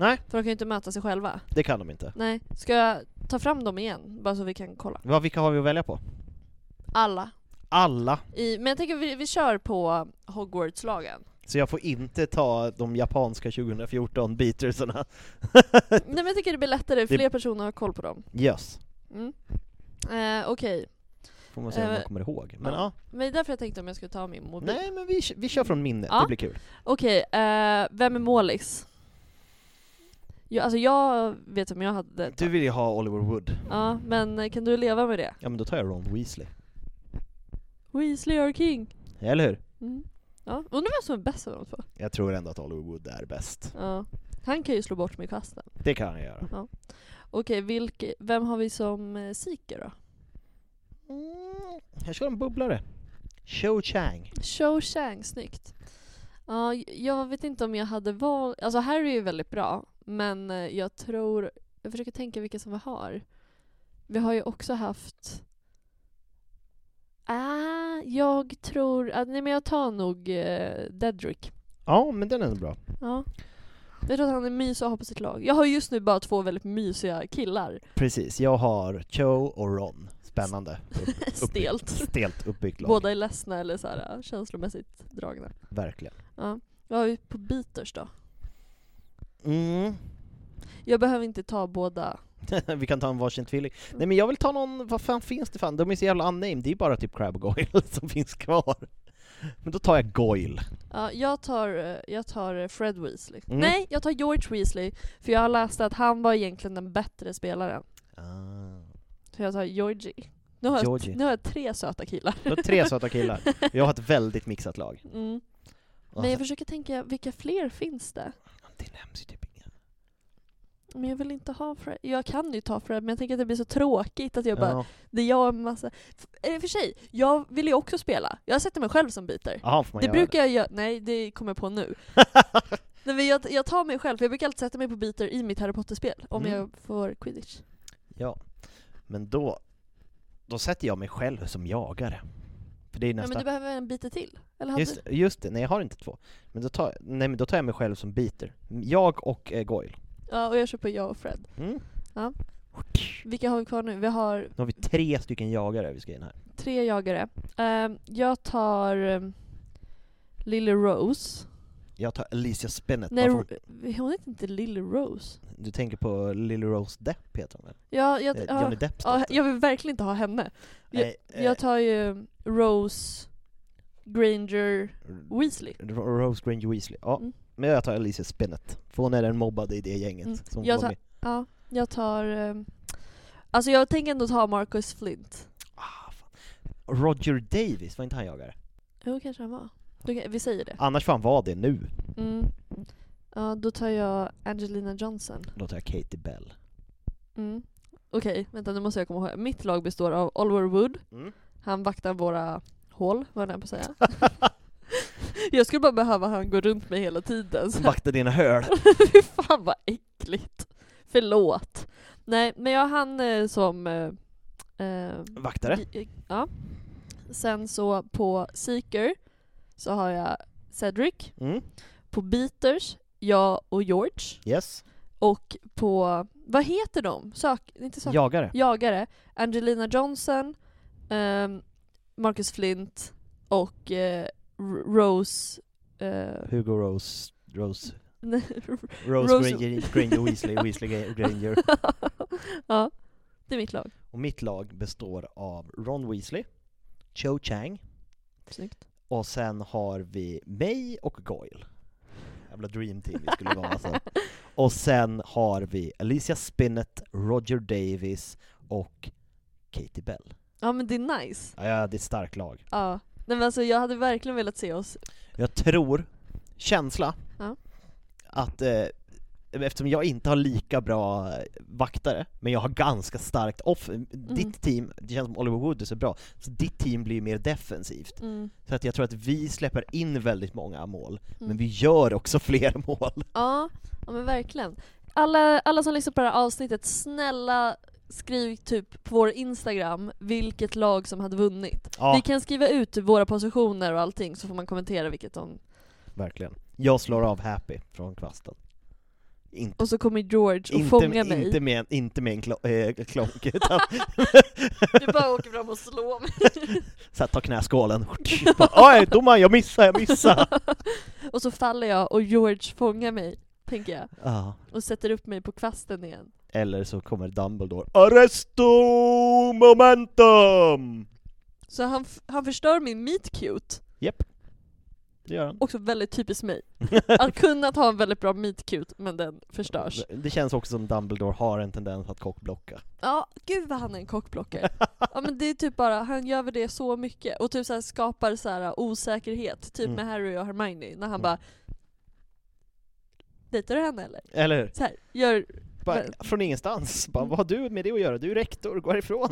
Nej. För de kan ju inte möta sig själva. Det kan de inte. Nej. Ska jag ta fram dem igen? Bara så vi kan kolla. Vad, vilka har vi att välja på? Alla. Alla. I, men jag tänker vi, vi kör på Hogwarts-lagen. Så jag får inte ta de japanska 2014 beatersarna. Nej men jag tycker det blir lättare, fler personer har koll på dem. Yes. Mm. Eh, Okej, Får man se om Eh, man kommer ihåg. Men ja. men det är därför jag tänkte om jag skulle ta min mobil. Nej men vi, vi kör från minnet, Ja. det blir kul. Okej, eh, vem är målis? Ja, alltså jag vet vem jag hade Du vill ju ha Oliver Wood. Ja, men kan du leva med det? Ja men då tar jag Ron Weasley. Weasley are king. Eller hur? Mm. Ja, undrar vem som är bäst av de två? Jag tror ändå att Oliver Wood är bäst. Ja. Han kan ju slå bort mig i kasten. Det kan han göra. Okej, vilke, vem har vi som eh, seeker då? Mm, jag kör en bubblare. Cho Chang. Cho Chang, snyggt. Ja, jag vet inte om jag hade valt... Alltså Harry är ju väldigt bra, men eh, jag tror... Jag försöker tänka vilka som vi har. Vi har ju också haft... Ah, jag tror... Ah, nej men jag tar nog eh, Dedrick. Ja men den är ändå bra. Ja. Jag tror att han är mysig att ha på sitt lag. Jag har just nu bara två väldigt mysiga killar. Precis, jag har Cho och Ron. Spännande. Upp, Stelt. Stelt uppbyggt lag. Båda är ledsna eller så här, känslomässigt dragna. Verkligen. Ja. Vad har vi på beaters då? Mm. Jag behöver inte ta båda. vi kan ta en varsin tvilling. Nej men jag vill ta någon, vad fan finns det fan? De är så jävla unnamed, det är bara typ Crab och Goyle som finns kvar. Men då tar jag Goyle. Ja, jag tar, eh, jag tar eh, Fred Weasley. Mm. Nej, jag tar George Weasley. För jag har läst att han var egentligen den bättre spelaren. Ah. Så jag tar Georgie. Nu har, Georgie. Jag, nu har jag tre söta killar. Du har tre söta killar. Jag har ett väldigt mixat lag. Mm. Och Men jag försöker tänka, vilka fler finns det? Det nämns ju typ. Men jag vill inte ha Fred. Jag kan ju ta Fred, men jag tänker att det blir så tråkigt att jag bara, Ja. det är jag och en massa... Eh, för sig, jag vill ju också spela. Jag sätter mig själv som biter. Man Det brukar jag göra, nej det kommer jag på nu. Nej, men jag, jag tar mig själv, för jag brukar alltid sätta mig på biter i mitt Harry Potter-spel, om Mm. jag får quidditch. Ja, men då, då sätter jag mig själv som jagare. För det är Ja, nästa... men du behöver en biter till. Eller just, just det, nej jag har inte två. Men då tar, nej, men då tar jag mig själv som biter. Jag och eh, Goyle. Ja, och jag på jag och Fred. Mm. Ja. Vilka har vi kvar nu? Vi har Nu har vi tre stycken jagare vi ska in här. tre jagare. Ehm, jag tar um, Lily Rose. Jag tar Alicia Spinnet. Nej, Ro- hon heter inte Lily Rose. Du tänker på Lily Rose Depp heter hon väl? Ja, jag, Eh, Johnny Depps ja, jag vill verkligen inte ha henne. Jag, Nej, eh, jag tar ju Rose Granger Weasley. Rose Granger Weasley. Ja, Mm. Men jag tar Alicia Spinnet, för hon är den mobbade i det gänget. Mm. Som Jag var med. Ja, jag tar... ehm, alltså jag tänker ändå ta Marcus Flint. Ah, fan. Roger Davis, var inte han jagare? Jo, kanske han var. Kan- Vi säger det. Annars får han vara det nu. Mm. Ja, då tar jag Angelina Johnson. Då tar jag Katie Bell. Mm. Okej, vänta nu måste jag komma ihåg. Mitt lag består av Oliver Wood, Mm. han vaktar våra hål, vad jag på att säga. jag skulle bara behöva han gå runt mig hela tiden. Så. Vakta dina höl. Fy fan vad äckligt. Förlåt. Nej, men jag han eh, som... Eh, eh, Vaktare. Ja. Sen så på Seeker så har jag Cedric. Mm. På Beaters, jag och George. Yes. Och på, vad heter de? Sök, inte sök, Jagare. Jagare. Angelina Johnson, ehm, Marcus Flint och eh, Rose... eh, Hugo Rose, Rose, Rose, Rose- Granger, Granger Weasley, Weasley Granger. ja, det är mitt lag. Och mitt lag består av Ron Weasley, Cho Chang, Snyggt. och sen har vi mig och Goyle. Jävla dream team vi skulle vara alltså. Och sen har vi Alicia Spinnet, Roger Davis och Katie Bell. Ja men det är nice. Ja, ja, det är ett starkt lag. Ja. Nej, men alltså, jag hade verkligen velat se oss... Jag tror, känsla, Ja. att eh, eftersom jag inte har lika bra vaktare, men jag har ganska starkt off, Mm. ditt team, det känns som Oliver Wood är så bra, så ditt team blir mer defensivt. Mm. Så att jag tror att vi släpper in väldigt många mål, men Mm. vi gör också fler mål. Ja, ja men verkligen. Alla, alla som lyssnar på det här avsnittet, snälla skriv typ på vår Instagram vilket lag som hade vunnit. Ja, Vi kan skriva ut våra positioner och allting så får man kommentera vilket de... verkligen. Jag slår av Happy från kvasten. Inte, Och så kommer George och inte, fångar mig. inte, med, inte med en klo- äh, klonk, utan Du bara åker fram och slår mig. så ta knäskålen. Oj, domaren, jag missade, jag missade! och så faller jag och George fångar mig, tänker jag. Ja. Och sätter upp mig på kvasten igen. Eller så kommer Dumbledore Arresto momentum! Så han, han förstör min meet cute. Japp, det gör han. Också väldigt typiskt mig. Att kunna ha en väldigt bra meet cute, men den förstörs. Det känns också som Dumbledore har en tendens att kockblocka. Ja, gud vad han är en kockblockare. Ja men det är typ bara, han gör väl det så mycket och typ så skapar så här osäkerhet, typ Mm. med Harry och Hermione, när han Mm. bara Dejtar du henne eller? Eller hur? Så här, gör... Bara, Men- från ingenstans. Bara, vad har du med det att göra? Du är rektor, gå härifrån!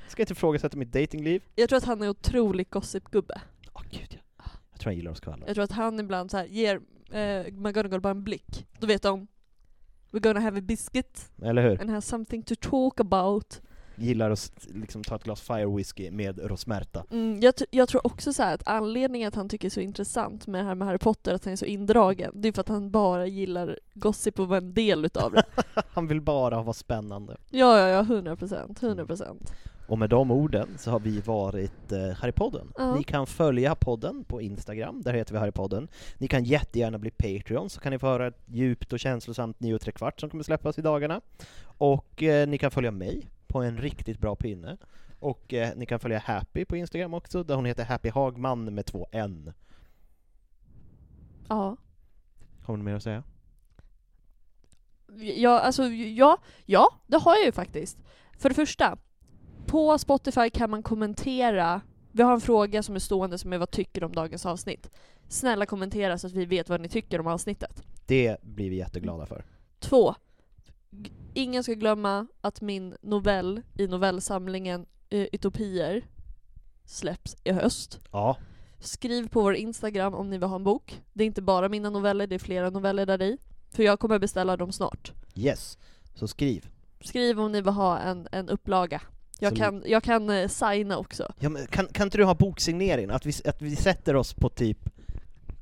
Ska inte ifrågasätta mitt datingliv. Jag tror att han är otroligt gossipgubbe. Åh gud ja. Jag tror han gillar att skvallra. Jag tror att han ibland så här ger eh, McGonagall bara en blick. Då vet de We're gonna have a biscuit Eller hur? and have something to talk about. Gillar att liksom ta ett glas fire whisky med rosmärta. Mm, jag, jag tror också så att anledningen att han tycker det är så intressant med det här med Harry Potter, att han är så indragen, det är för att han bara gillar gossip och vara en del utav det. Han vill bara vara spännande. ja, ja, ja, 100 procent, 100 procent. Och med de orden så har vi varit eh, Harrypodden. Ja. Ni kan följa podden på Instagram, där heter vi Harrypodden. Ni kan jättegärna bli Patreon, så kan ni få höra ett djupt och känslosamt 9 och tre kvart som kommer släppas i dagarna. Och eh, ni kan följa mig på en riktigt bra pinne. Och eh, ni kan följa Happy på Instagram också, där hon heter Happy Hagman med två N. Ja. Har du mer att säga? Ja, alltså ja, ja, det har jag ju faktiskt. För det första, på Spotify kan man kommentera, vi har en fråga som är stående som är vad tycker du om dagens avsnitt? Snälla kommentera så att vi vet vad ni tycker om avsnittet. Det blir vi jätteglada för. Två, ingen ska glömma att min novell i novellsamlingen eh, Utopier släpps i höst. Ja, Skriv på vår Instagram om ni vill ha en bok. Det är inte bara mina noveller, det är flera noveller där i. För jag kommer beställa dem snart. yes. Så skriv. Skriv om ni vill ha en, en upplaga. Jag kan, jag kan eh, signa också. Ja, men kan, kan inte du ha boksignering? Att vi, att vi sätter oss på typ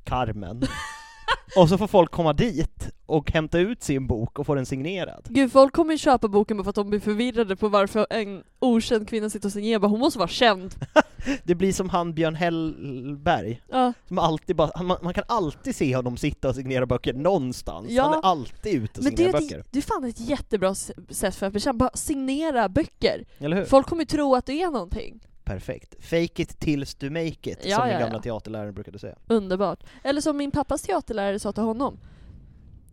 Carmen, och så får folk komma dit och hämta ut sin bok och få den signerad. Gud, folk kommer ju köpa boken bara för att de blir förvirrade på varför en okänd kvinna sitter och signerar. Bara, Hon måste vara känd. Det blir som han Björn Hellberg, Ja, som alltid bara, han, man kan alltid se honom sitta och signera böcker någonstans, Ja. han är alltid ute och men det, signerar är böcker. ett- det är fan ett jättebra sätt för att bekämpa. Bara signera böcker. Eller hur? Folk kommer ju tro att det är någonting. Perfekt. Fake it tills du make it, Ja, som min ja, gamla ja. teaterlärare brukade säga. Underbart. Eller som min pappas teaterlärare sa till honom.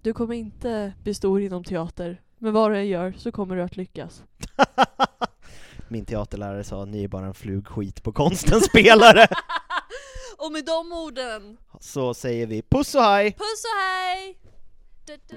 Du kommer inte bli stor inom teater, men vad du än gör så kommer du att lyckas. Min teaterlärare sa ni är bara en flugskit på konstens spelare. Och med de orden, Så säger vi puss och hej! puss och hej! Du, du.